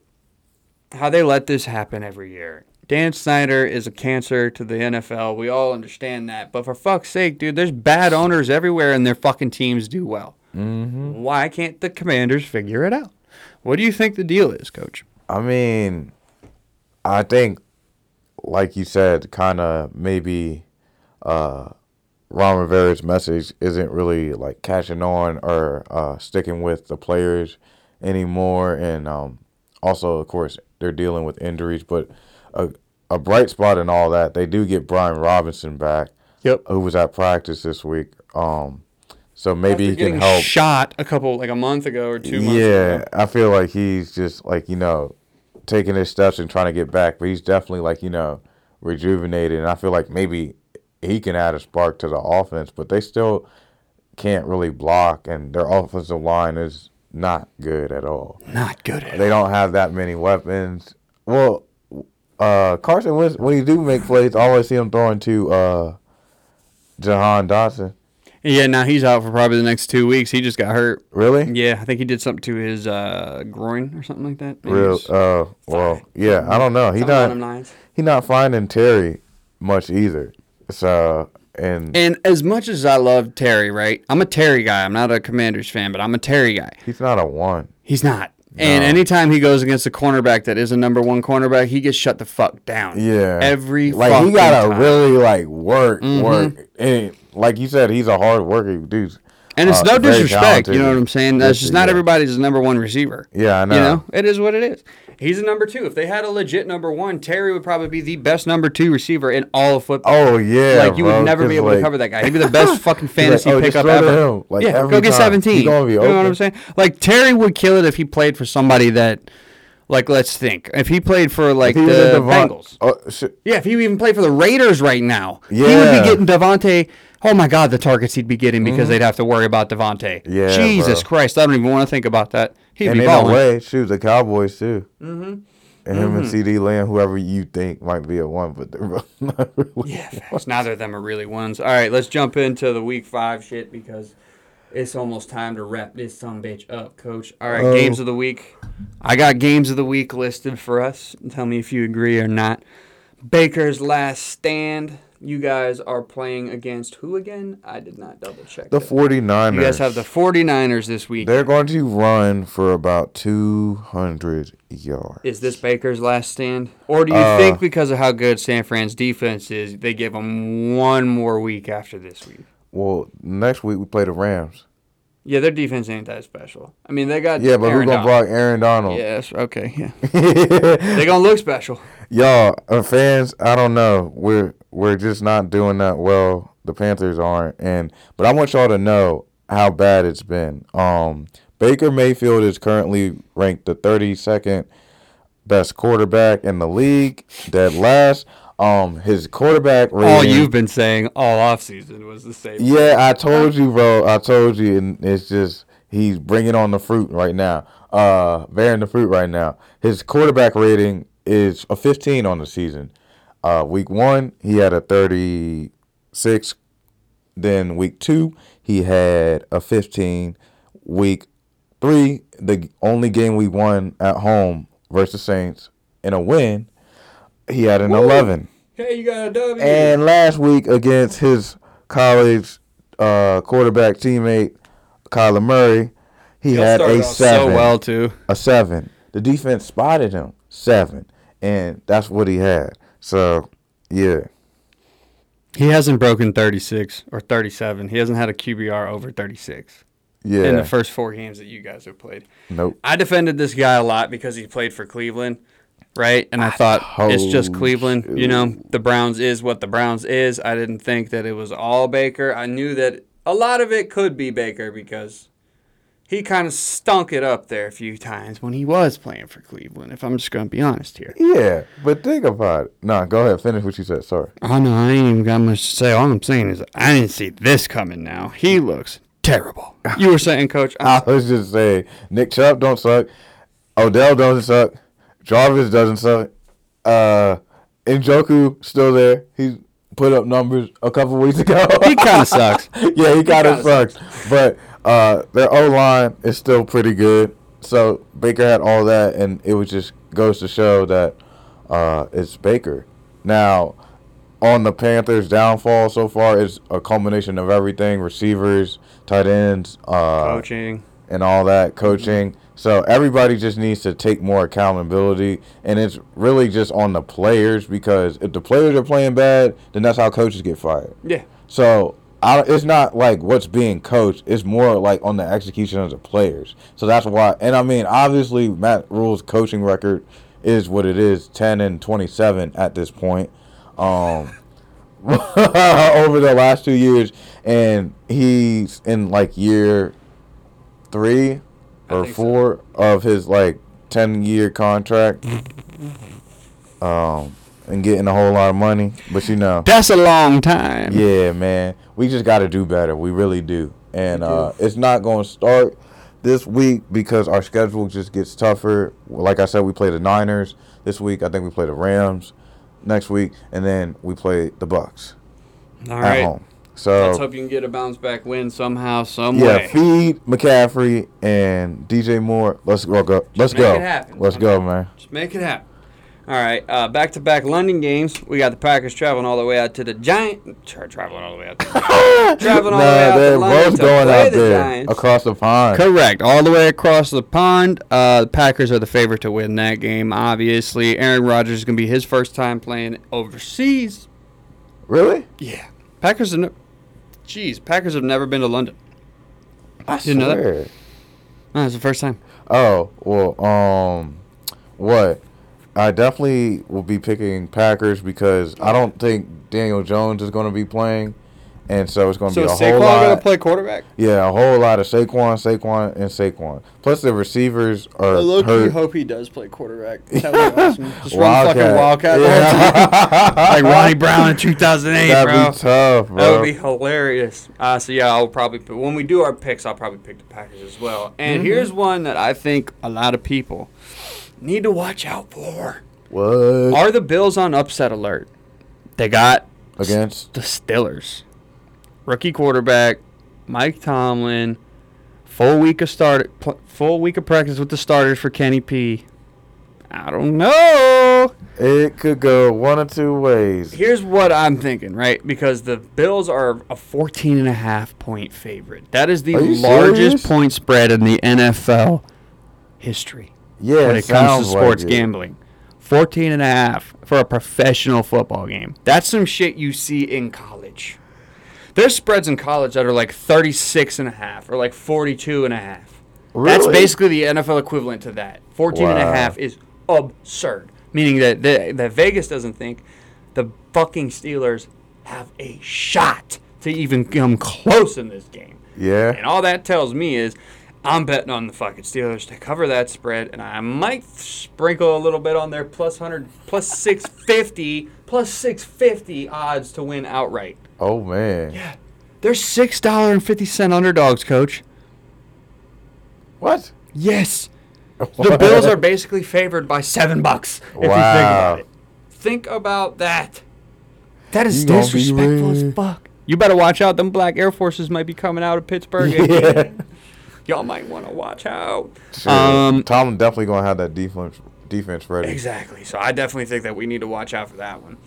how they let this happen every year. Dan Snyder is a cancer to the NFL. We all understand that. But for fuck's sake, dude, there's bad owners everywhere and their fucking teams do well. Mm-hmm. Why can't the commanders figure it out? What do you think the deal is, coach? I mean, I think, like you said, kind of maybe uh, Ron Rivera's message isn't really like catching on or uh, sticking with the players anymore. And um, also, of course, they're dealing with injuries. But a, a bright spot in all that, they do get Brian Robinson back, Yep. who was at practice this week. Um, so maybe After he can help. shot a couple like a month ago or two months Yeah, ago. I feel like he's just like you know taking his steps and trying to get back, but he's definitely like you know rejuvenated, and I feel like maybe he can add a spark to the offense. But they still can't really block, and their offensive line is not good at all. Not good at They don't have that many weapons. Well, uh, Carson Wentz, when he do make plays, I always see him throwing to uh, Jahan Dotson. Yeah, now he's out for probably the next two weeks. He just got hurt. Really? Yeah, I think he did something to his uh, groin or something like that. Maybe Real? Uh, well, yeah. I don't know. He something not them lines. he not finding Terry much either. So and And as much as I love Terry, right? I'm a Terry guy. I'm not a Commanders fan, but I'm a Terry guy. he's not a one. He's not. And anytime he goes against a cornerback that is a number one cornerback, he gets shut the fuck down. Yeah. Every like he gotta time. Mm-hmm. really like work work and like you said he's a hard worker dude. And it's uh, no disrespect, you know what. I'm saying? That's just not everybody's number one receiver. Yeah, I know. You know, it is what it is. He's a number two. If they had a legit number one, Terry would probably be the best number two receiver in all of football. Oh yeah, like you bro, would never be able like, to cover that guy. He'd be the <laughs> best fucking fantasy oh, pickup ever. like, yeah, go get time. seventeen. You know what. I'm saying? Like Terry would kill it if he played for somebody that, like, let's think, if he played for like the Devon- Bengals. Oh, shit. Yeah, if he even played for the Raiders right now, he would be getting Davante. Oh my God, the targets he'd be getting because they'd have to worry about Davante. Mm-hmm. Yeah, Jesus bro. Christ, I don't even want to think about that. He'd And be in a way, shoot, the Cowboys too. Mm-hmm. And him and CeeDee Lamb, whoever you think might be a one, but they're both <laughs> not really. Yeah, facts. Neither of them are really ones. All right, let's jump into the week five shit because it's almost time to wrap this some bitch up, coach. All right, Oh. games of the week. I got games of the week listed for us. Tell me if you agree or not. Baker's last stand. You guys are playing against who again? I did not double check. The that. 49ers. You guys have the 49ers this week. They're going to run for about 200 yards. Is this Baker's last stand? Or do you Uh, think because of how good San Fran's defense is, they give them one more week after this week? Well, next week we play the Rams. Yeah, their defense ain't that special. I mean, they got Yeah, but Aaron who's Donald. block Aaron Donald? Yes, okay, yeah. <laughs> They're gonna look special. Y'all, uh, fans, I don't know. We're we're just not doing that well. The Panthers aren't, and but I want y'all to know how bad it's been. Um, Baker Mayfield is currently ranked the 32nd best quarterback in the league, dead last. Um, his quarterback rating. All you've been saying all offseason was the same. Yeah, I told you, bro. I told you, and it's just he's bringing on the fruit right now. Uh, bearing the fruit right now. His quarterback rating is a 15 on the season. Uh, week one, he had a 36. Then week two, he had a 15. Week three, the only game we won at home versus Saints in a win, he had an 11. Hey, you got a W. And last week against his college uh, quarterback teammate Kyler Murray, he Y'all had a seven. so well too. A seven. The defense spotted him seven, and that's what he had. So yeah, He hasn't broken 36 or 37. He hasn't had a QBR over 36 yeah. in the first four games that you guys have played. nope. I defended this guy a lot because he played for Cleveland, right? And I, thought it's just Cleveland. You know, the Browns is what the Browns is. I didn't think that it was all Baker. I knew that a lot of it could be Baker because he kind of stunk it up there a few times when he was playing for Cleveland, if I'm just going to be honest here. Yeah, but think about it. Nah, go ahead. Finish what you said. Sorry. Oh, no, I ain't even got much to say. All I'm saying is I didn't see this coming now. He looks terrible. You were saying, Coach, <laughs> I'm I was just saying, Nick Chubb don't suck. Odell doesn't suck. Jarvis doesn't suck. Uh, Njoku still there. He put up numbers a couple weeks ago. <laughs> he kind of sucks. <laughs> yeah, he kind kinda of sucks. But uh, their O line is still pretty good. So Baker had all that, and it was just goes to show that uh, it's Baker. Now, on the Panthers' downfall so far is a culmination of everything: receivers, tight ends, uh, Coaching. and all that coaching. So everybody just needs to take more accountability, and it's really just on the players because if the players are playing bad, then that's how coaches get fired. Yeah. So I, it's not like what's being coached; it's more like on the execution of the players. So that's why, and I mean, obviously, Matt Rhule's coaching record is what it is, ten and twenty-seven at this point. Um, <laughs> over the last two years, and he's in like year three or think so. four of his like ten year contract. <laughs> Um, and getting a whole lot of money. But you know, That's a long time. yeah, man, we just got to do better. We really do. And We do. uh, it's not going to start this week because our schedule just gets tougher. Like I said, we play the Niners this week. I think we play the Rams next week, and then we play the Bucks All at right. home. So Let's hope you can get a bounce back win somehow, some yeah, way. feed McCaffrey and DJ Moore. Let's go. go. Let's make go. it happen. Let's go, man. Just make it happen. All right, uh, back-to-back London games. We got the Packers traveling all the way out to the Giant. Tra- traveling all the way out. To the <laughs> Traveling all the way out to they're London both to going play out the there Giants. across the pond. Correct. All the way across the pond. Uh, the Packers are the favorite to win that game. Obviously, Aaron Rodgers is going to be his first time playing overseas. Really? Yeah. Packers have. Ne- Jeez, Packers have never been to London. I Didn't know that. swear. No, it's the first time. Oh well, um, what? I definitely will be picking Packers because I don't think Daniel Jones is going to be playing, and so it's going to So be is a whole lot. So Saquon going to play quarterback? yeah, a whole lot of Saquon, Saquon, and Saquon. Plus the receivers are I hurt. hope he does play quarterback. That would be awesome. Just run Wildcat. fucking Wildcat the. Yeah. <laughs> like Ronnie Brown in 2008, That'd bro. be tough, bro. That would be hilarious. Uh, so yeah, I'll probably put, when we do our picks, I'll probably pick the Packers as well. And Mm-hmm. here's one that I think a lot of people need to watch out for. what Are the Bills on upset alert? They got against? the Stillers. Rookie quarterback Mike Tomlin. Full week of start, pl- full week of practice with the starters for Kenny P. I don't know. It could go one or two ways. Here's what I'm thinking, right? Because the Bills are a 14 and a half point favorite. That is the largest serious? point spread in the NFL history Yeah, when it comes to sounds like sports gambling. 14 and a half for a professional football game. That's some shit you see in college. There's spreads in college that are like 36 and a half or like 42 and a half. Really? That's basically the NFL equivalent to that. 14 and a half is absurd. Meaning that, that, that Vegas doesn't think the fucking Steelers have a shot to even come close in this game. Yeah. And all that tells me is I'm betting on the fucking Steelers to cover that spread, and I might sprinkle a little bit on their plus 100, plus 650, plus 650 odds to win outright. Oh man. Yeah. They're $6.50 underdogs, coach. What? Yes. <laughs> The Bills are basically favored by seven bucks. If you think Wow. about it. Think about that. That is You disrespectful as fuck. You better watch out. Them black Air Forces might be coming out of Pittsburgh. <laughs> Yeah. Y'all might want to watch out. Sure. Um, Tomlin definitely gonna have that defense defense ready. Exactly. So I definitely think that we need to watch out for that one.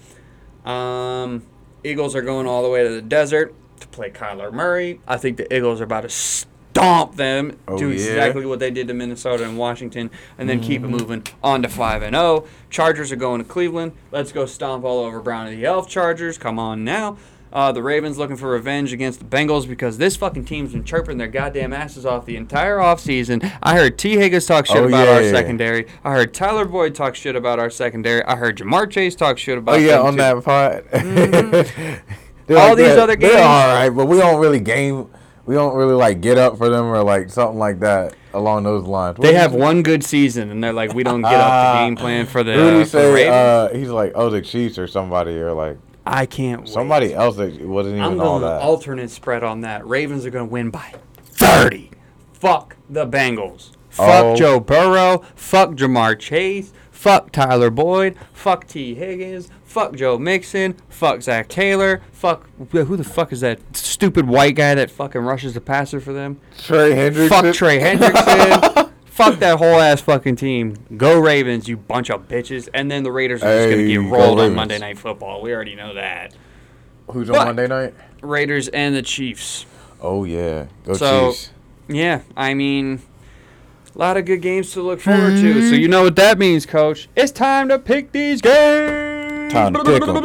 Um, Eagles are going all the way to the desert to play Kyler Murray. I think the Eagles are about to stomp them, Oh, do yeah? Exactly what they did to Minnesota and Washington, and then keep it mm. moving on to five and zero. Chargers are going to Cleveland. Let's go stomp all over Brown and the Elf Chargers. Come on now. Uh, the Ravens looking for revenge against the Bengals because this fucking team's been chirping their goddamn asses off the entire offseason. I heard Tee Higgins talk shit Oh, about our yeah. secondary. I heard Tyler Boyd talk shit about our secondary. I heard Ja'Marr Chase talk shit about Oh yeah, on too. that part. <laughs> <laughs> They're All these they're- other they're games- all right, but we don't really game. We don't really like get up for them or like something like that along those lines. They have one good season, and they're like, we don't get up the <laughs> game plan for the, Who did uh, for say? Ravens. Uh, he's like, oh, the Chiefs or somebody or like I can't wait. somebody else that wasn't even I'm all going that. alternate spread on that. Ravens are going to win by 30. Fuck the Bengals. Fuck Oh. Joe Burrow. Fuck Ja'Marr Chase. Fuck Tyler Boyd. Fuck Tee Higgins. Fuck Joe Mixon. Fuck Zac Taylor. Fuck who the fuck is that stupid white guy that fucking rushes the passer for them? Trey Hendrickson. Fuck Trey Hendrickson. <laughs> Fuck that whole ass fucking team. Go Ravens, you bunch of bitches. And then the Raiders are just gonna Hey, get go rolled on Ravens. Monday Night Football. We already know that. Who's on But- Monday night? Raiders and the Chiefs. Oh yeah, go So- Chiefs. Yeah, I mean, a lot of good games to look forward to. So you know what that means, Coach. It's time to pick these games. Time to pick 'em.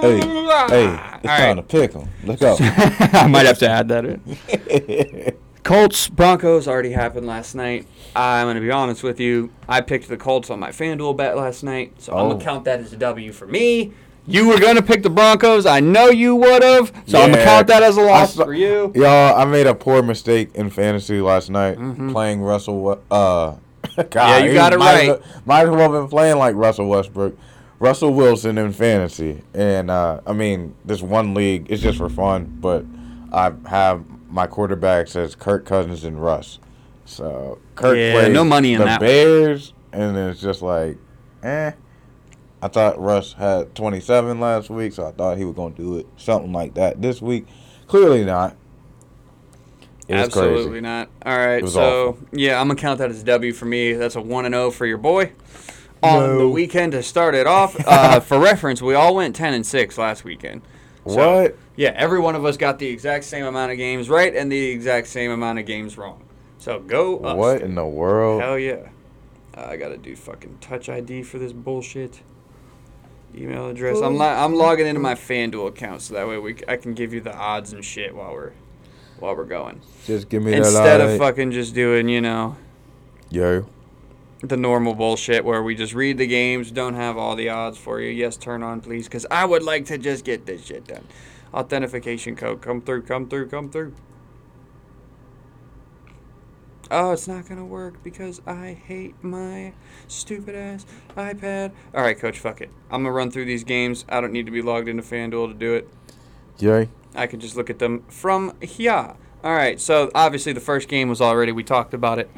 Hey, hey, it's time to pick them. Let's go. I might have to add that in. <laughs> Colts Broncos already happened last night. I'm gonna be honest with you. I picked the Colts on my FanDuel bet last night, so I'm Oh. gonna count that as a W for me. You were gonna pick the Broncos. I know you would have, so I'm gonna Yeah. count that as a loss saw- for you. Y'all, I made a poor mistake in fantasy last night playing Russell. We- Uh, <laughs> God, Mm-hmm. Yeah, you he got it might right. As, might as well been playing like Russell Westbrook, Russell Wilson in fantasy, and uh, I mean this one league is just for fun, but I have my quarterbacks as Kirk Cousins and Russ. So Kirk Yeah, plays no money in the that one. Bears, and it's just like, eh. I thought Russ had 27 last week, so I thought he was gonna do it something like that this week. Clearly not. It was Absolutely crazy. not. All right, so awful. yeah, I'm gonna count that as a W for me. That's a one and zero for your boy. On the weekend to start it off, uh, <laughs> for reference, we all went ten and six last weekend. So, What? Yeah, every one of us got the exact same amount of games right and the exact same amount of games wrong. So go us. What in the world? Hell yeah. I gotta do fucking touch ID for this bullshit. Email address. I'm I'm logging into my FanDuel account so that way we c- I can give you the odds and shit while we're while we're going. Just give me Instead that. of light. fucking just doing, you know, Yo. the normal bullshit where we just read the games, don't have all the odds for you. Yes, turn on please, because I would like to just get this shit done. Authentication code, come through, come through, come through. Oh, it's not gonna work because I hate my stupid ass iPad. All right, coach, fuck it. I'm gonna run through these games. I don't need to be logged into FanDuel to do it. Yay. I can just look at them from here. All right, so obviously the first game was already, we talked about it.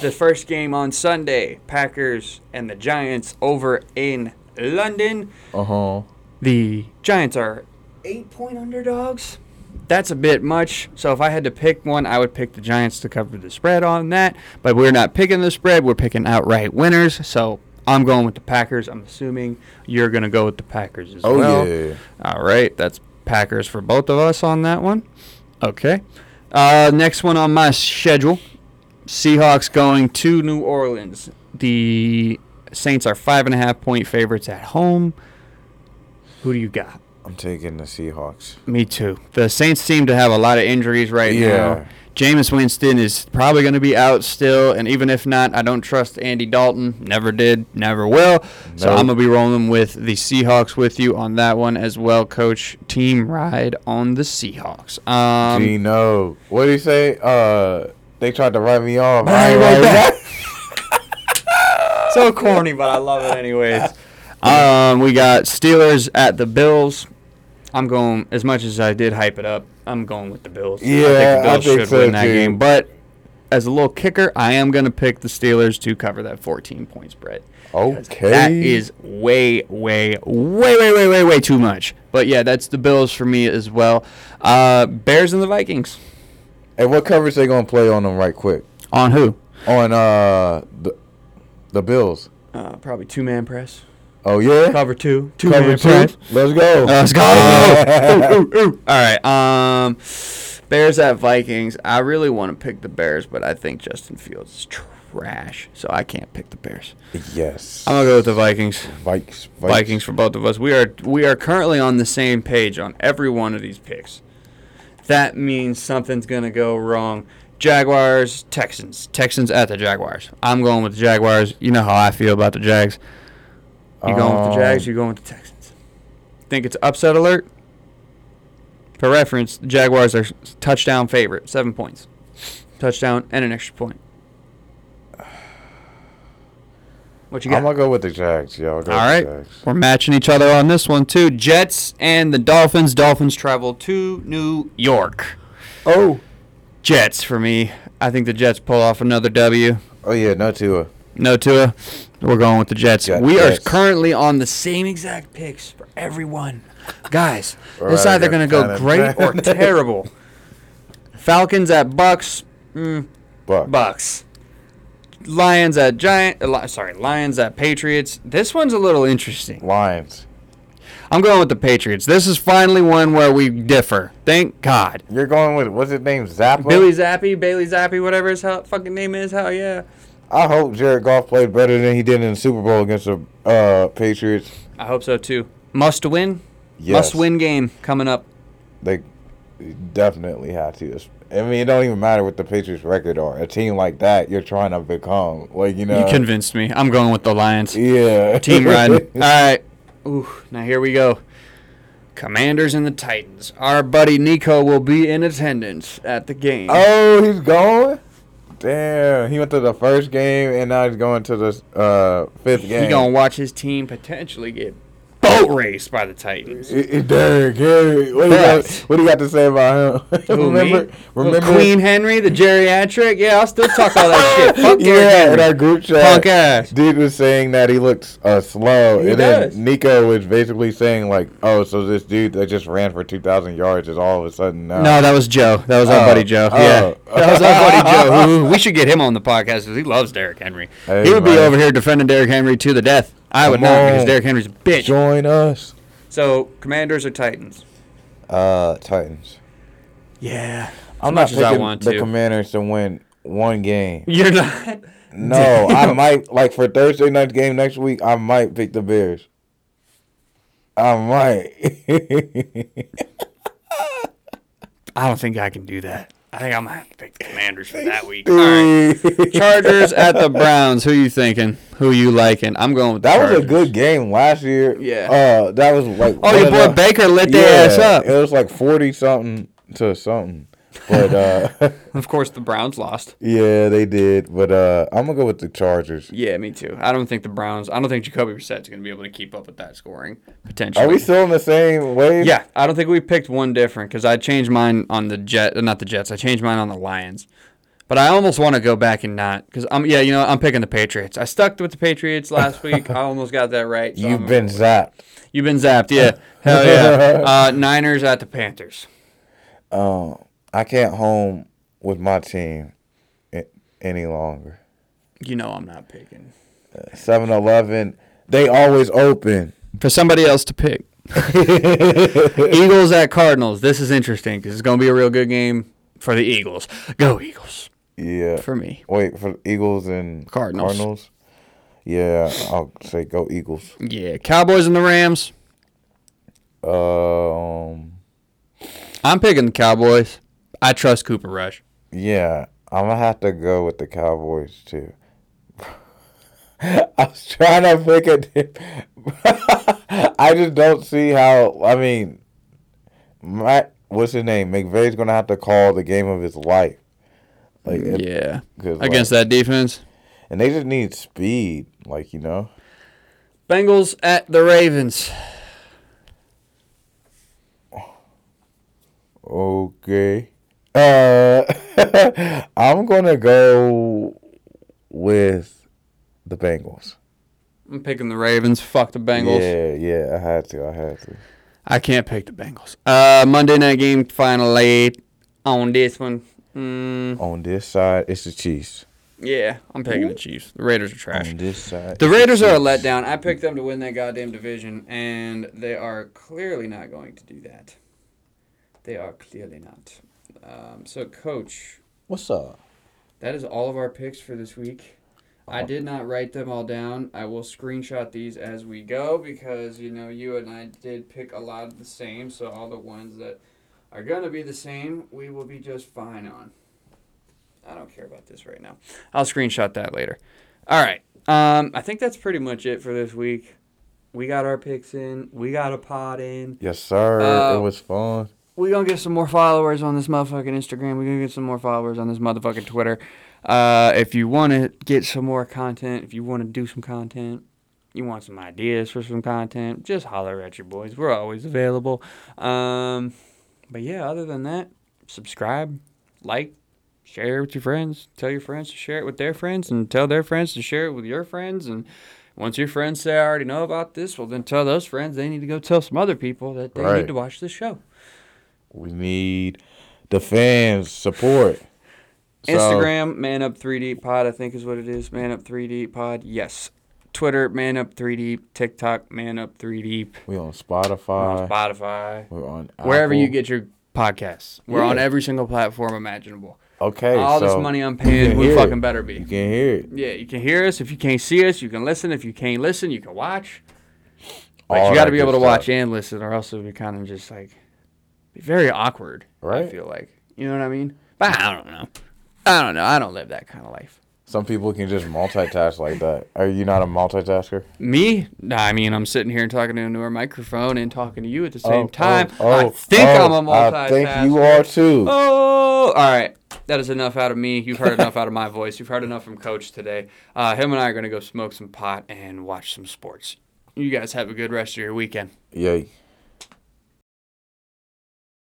The first game on Sunday, Packers and the Giants over in London. Uh huh. The Giants are eight point underdogs. That's a bit much. So if I had to pick one, I would pick the Giants to cover the spread on that. But we're not picking the spread, we're picking outright winners. So I'm going with the Packers. I'm assuming you're going to go with the Packers as Oh well. yeah. All right, that's Packers for both of us on that one. Okay. Uh, next one on my schedule Seahawks going to New Orleans. The Saints are five and a half point favorites at home. Who do you got? I'm taking the Seahawks. Me too. The Saints seem to have a lot of injuries right Yeah. now. Jameis Winston is probably going to be out still, and even if not, I don't trust Andy Dalton. Never did, never will. So I'm going to be rolling with the Seahawks with you on that one as well, Coach. Team ride on the Seahawks. Um, Geno. What do you say? Uh, they tried to write me off. Ain't write back. so corny, but I love it anyways. Um, we got Steelers at the Bills. I'm going as much as I did hype it up. I'm going with the Bills. I Yeah, think the I Bills think should so, win that too. game. But as a little kicker, I am going to pick the Steelers to cover that 14 point spread. Okay. That is way, way, way, way, way, way, way too much. But yeah, that's the Bills for me as well. Uh, Bears and the Vikings. And what coverage they gonna play on them right quick? On who? On uh the the Bills. Uh, probably two man press. Oh yeah. Cover two. Two Cover man two. press. Let's go. Let's go. <laughs> <laughs> Ooh, ooh, ooh. All right. Um, Bears at Vikings. I really want to pick the Bears, but I think Justin Fields is trash, so I can't pick the Bears. Yes. I'm gonna go with the Vikings. Vikes, Vikings for both of us. We are we are currently on the same page on every one of these picks. That means something's gonna go wrong. Jaguars, Texans. Texans at the Jaguars. I'm going with the Jaguars. You know how I feel about the Jags. You going with the Jags? Um, You going with the Texans? Think it's upset alert? For reference, the Jaguars are touchdown favorite, seven points, touchdown and an extra point. What you got? I'm gonna go with the Jags. Yeah, I'll go All right. Jags. We're matching each other on this one too. Jets and the Dolphins. Dolphins travel to New York. Oh. Jets for me. I think the Jets pull off another W. Oh yeah, no Tua. No Tua. We're going with the Jets. Jet- we are currently on the same exact picks for everyone. Guys, Right, either going to go great or <laughs> terrible. Falcons at Bucks. Mm, Buck. Bucks. Lions at Giant. Uh, sorry, Lions at Patriots. This one's a little interesting. Lions. I'm going with the Patriots. This is finally one where we differ. Thank God. You're going with what's his name? Zappa. Billy Zappy, Bailey Zappe, whatever his hell, fucking name is. Hell yeah. I hope Jared Goff played better than he did in the Super Bowl against the uh, Patriots. I hope so too. Must win. Yes. Must win game coming up. They definitely had to. I mean, it don't even matter what the Patriots record are. A team like that, you're trying to become. Like you know. you convinced me. I'm going with the Lions. Yeah. Team run. <laughs> All right. Ooh, now here we go. Commanders and the Titans. Our buddy Nico will be in attendance at the game. oh, he's going. Damn, he went to the first game and now he's going to the uh, fifth game. He gonna watch his team potentially get boat raced by the Titans. It, it, Derrick Henry. What do, you got, what do you got to say about him? <laughs> Remember, me? remember Queen Henry, the geriatric? Yeah, I'll still talk all that shit. <laughs> Fuck yeah, in our group chat, Punk ass. dude was saying that he looks uh, slow, He and does. then Nico was basically saying like, "Oh, so this dude that just ran for two thousand yards is all of a sudden now." No, that was Joe. That was our Oh. buddy Joe. Oh. Yeah, <laughs> that was our buddy Joe. Who, we should get him on the podcast because he loves Derrick Henry. Hey, he would be over here defending Derrick Henry to the death. I would Come not because on. Derrick Henry's a bitch. join us. So, Commanders or Titans? Uh, Titans. Yeah. I'm much not as I picking want the to. Commanders to win one game. <laughs> You're not. No, I might like for Thursday night game next week. I might pick the Bears. I might. <laughs> I don't think I can do that. I think I'm gonna have to pick the Commanders for that week. <laughs> All right. Chargers at the Browns. Who you thinking? Who you liking? I'm going with the That was a good game last year. Yeah. Uh, that was like. Oh, your boy the- Baker lit their ass up. It was like forty something to something, but uh, <laughs> Of course, the Browns lost. yeah, they did. But uh, I'm gonna go with the Chargers. Yeah, me too. I don't think the Browns. I don't think Jacoby Brissett's going to be able to keep up with that scoring potentially. Are we still in the same wave? Yeah, I don't think we picked one different because I changed mine on the Jet, not the Jets. I changed mine on the Lions, but I almost want to go back and not because I'm yeah, you know, I'm picking the Patriots. I stuck with the Patriots last <laughs> week. I almost got that right. so You've I'm- been zapped. you've been zapped. Yeah, <laughs> hell yeah. Uh, Niners at the Panthers. Um, I can't home with my team any longer. You know I'm not picking 7-Eleven, they always open. for somebody else to pick. <laughs> Eagles at Cardinals. This is interesting because it's going to be a real good game for the Eagles. Go Eagles Yeah. for me. Wait for Eagles and Cardinals. Cardinals. Yeah, I'll say go Eagles. Yeah, Cowboys and the Rams. Um, I'm picking the Cowboys. I trust Cooper Rush. yeah, I'm gonna have to go with the Cowboys too. <laughs> I was trying to pick a. dip- <laughs> I just don't see how. I mean, Matt, what's his name? McVay's gonna have to call the game of his life. Like, Yeah, against like- that defense. and they just need speed. Like you know. Bengals at the Ravens. Okay. Uh, <laughs> I'm gonna go with the Bengals. I'm picking the Ravens. Fuck the Bengals. Yeah, yeah, I had to. I had to. I can't pick the Bengals. Uh, Monday night game finally on this one. Mm, On this side, it's the Chiefs. yeah, I'm picking the Chiefs. The Raiders are trash. On this side, The Raiders are a letdown. I picked them to win that goddamn division, and they are clearly not going to do that. They are clearly not. Um, so, Coach, What's up? that is all of our picks for this week. I did not write them all down. I will screenshot these as we go because, you know, you and I did pick a lot of the same. So, all the ones that are going to be the same, we will be just fine on. I don't care about this right now. I'll screenshot that later. All right. Um, I think that's pretty much it for this week. We got our picks in. We got a pod in. Yes, sir. Uh, it was fun. We gonna get some more followers on this motherfucking Instagram. We gonna get some more followers on this motherfucking Twitter. Uh, if you want to get some more content, if you want to do some content, you want some ideas for some content, just holler at your boys. We're always available. Um, but yeah, other than that, subscribe, like, share it with your friends. Tell your friends to share it with their friends, and tell their friends to share it with your friends. And once your friends say I already know about this, well then tell those friends they need to go tell some other people that they Right. need to watch this show. We need the fans support. So, Instagram, Man Up 3D Pod, I think is what it is. Man Up 3D Pod, yes. Twitter, Man Up 3D. TikTok, Man Up 3D. we on We're on Spotify. Spotify. We're on Wherever you get your podcasts. We're on every single platform imaginable. Okay. All this money I'm paying, we fucking it. better be. You can hear it. Yeah, you can hear us. If you can't see us, you can listen. If you can't listen, you can watch. But you got to be able to stuff. watch and listen, or else it would be kind of just like be very awkward. I feel like you know what I mean. But I don't know. I don't know. I don't live that kind of life. Some people can just multitask like that. Are you not a multitasker? Me? Nah, I mean, I'm sitting here and talking into a microphone and talking to you at the same Oh, time. oh, I oh, think oh, I'm a multitasker. I think you are too. Oh, all right. that is enough out of me. You've heard enough out of my voice. You've heard enough from Coach today. Uh, him and I are going to go smoke some pot and watch some sports. You guys have a good rest of your weekend. Yay.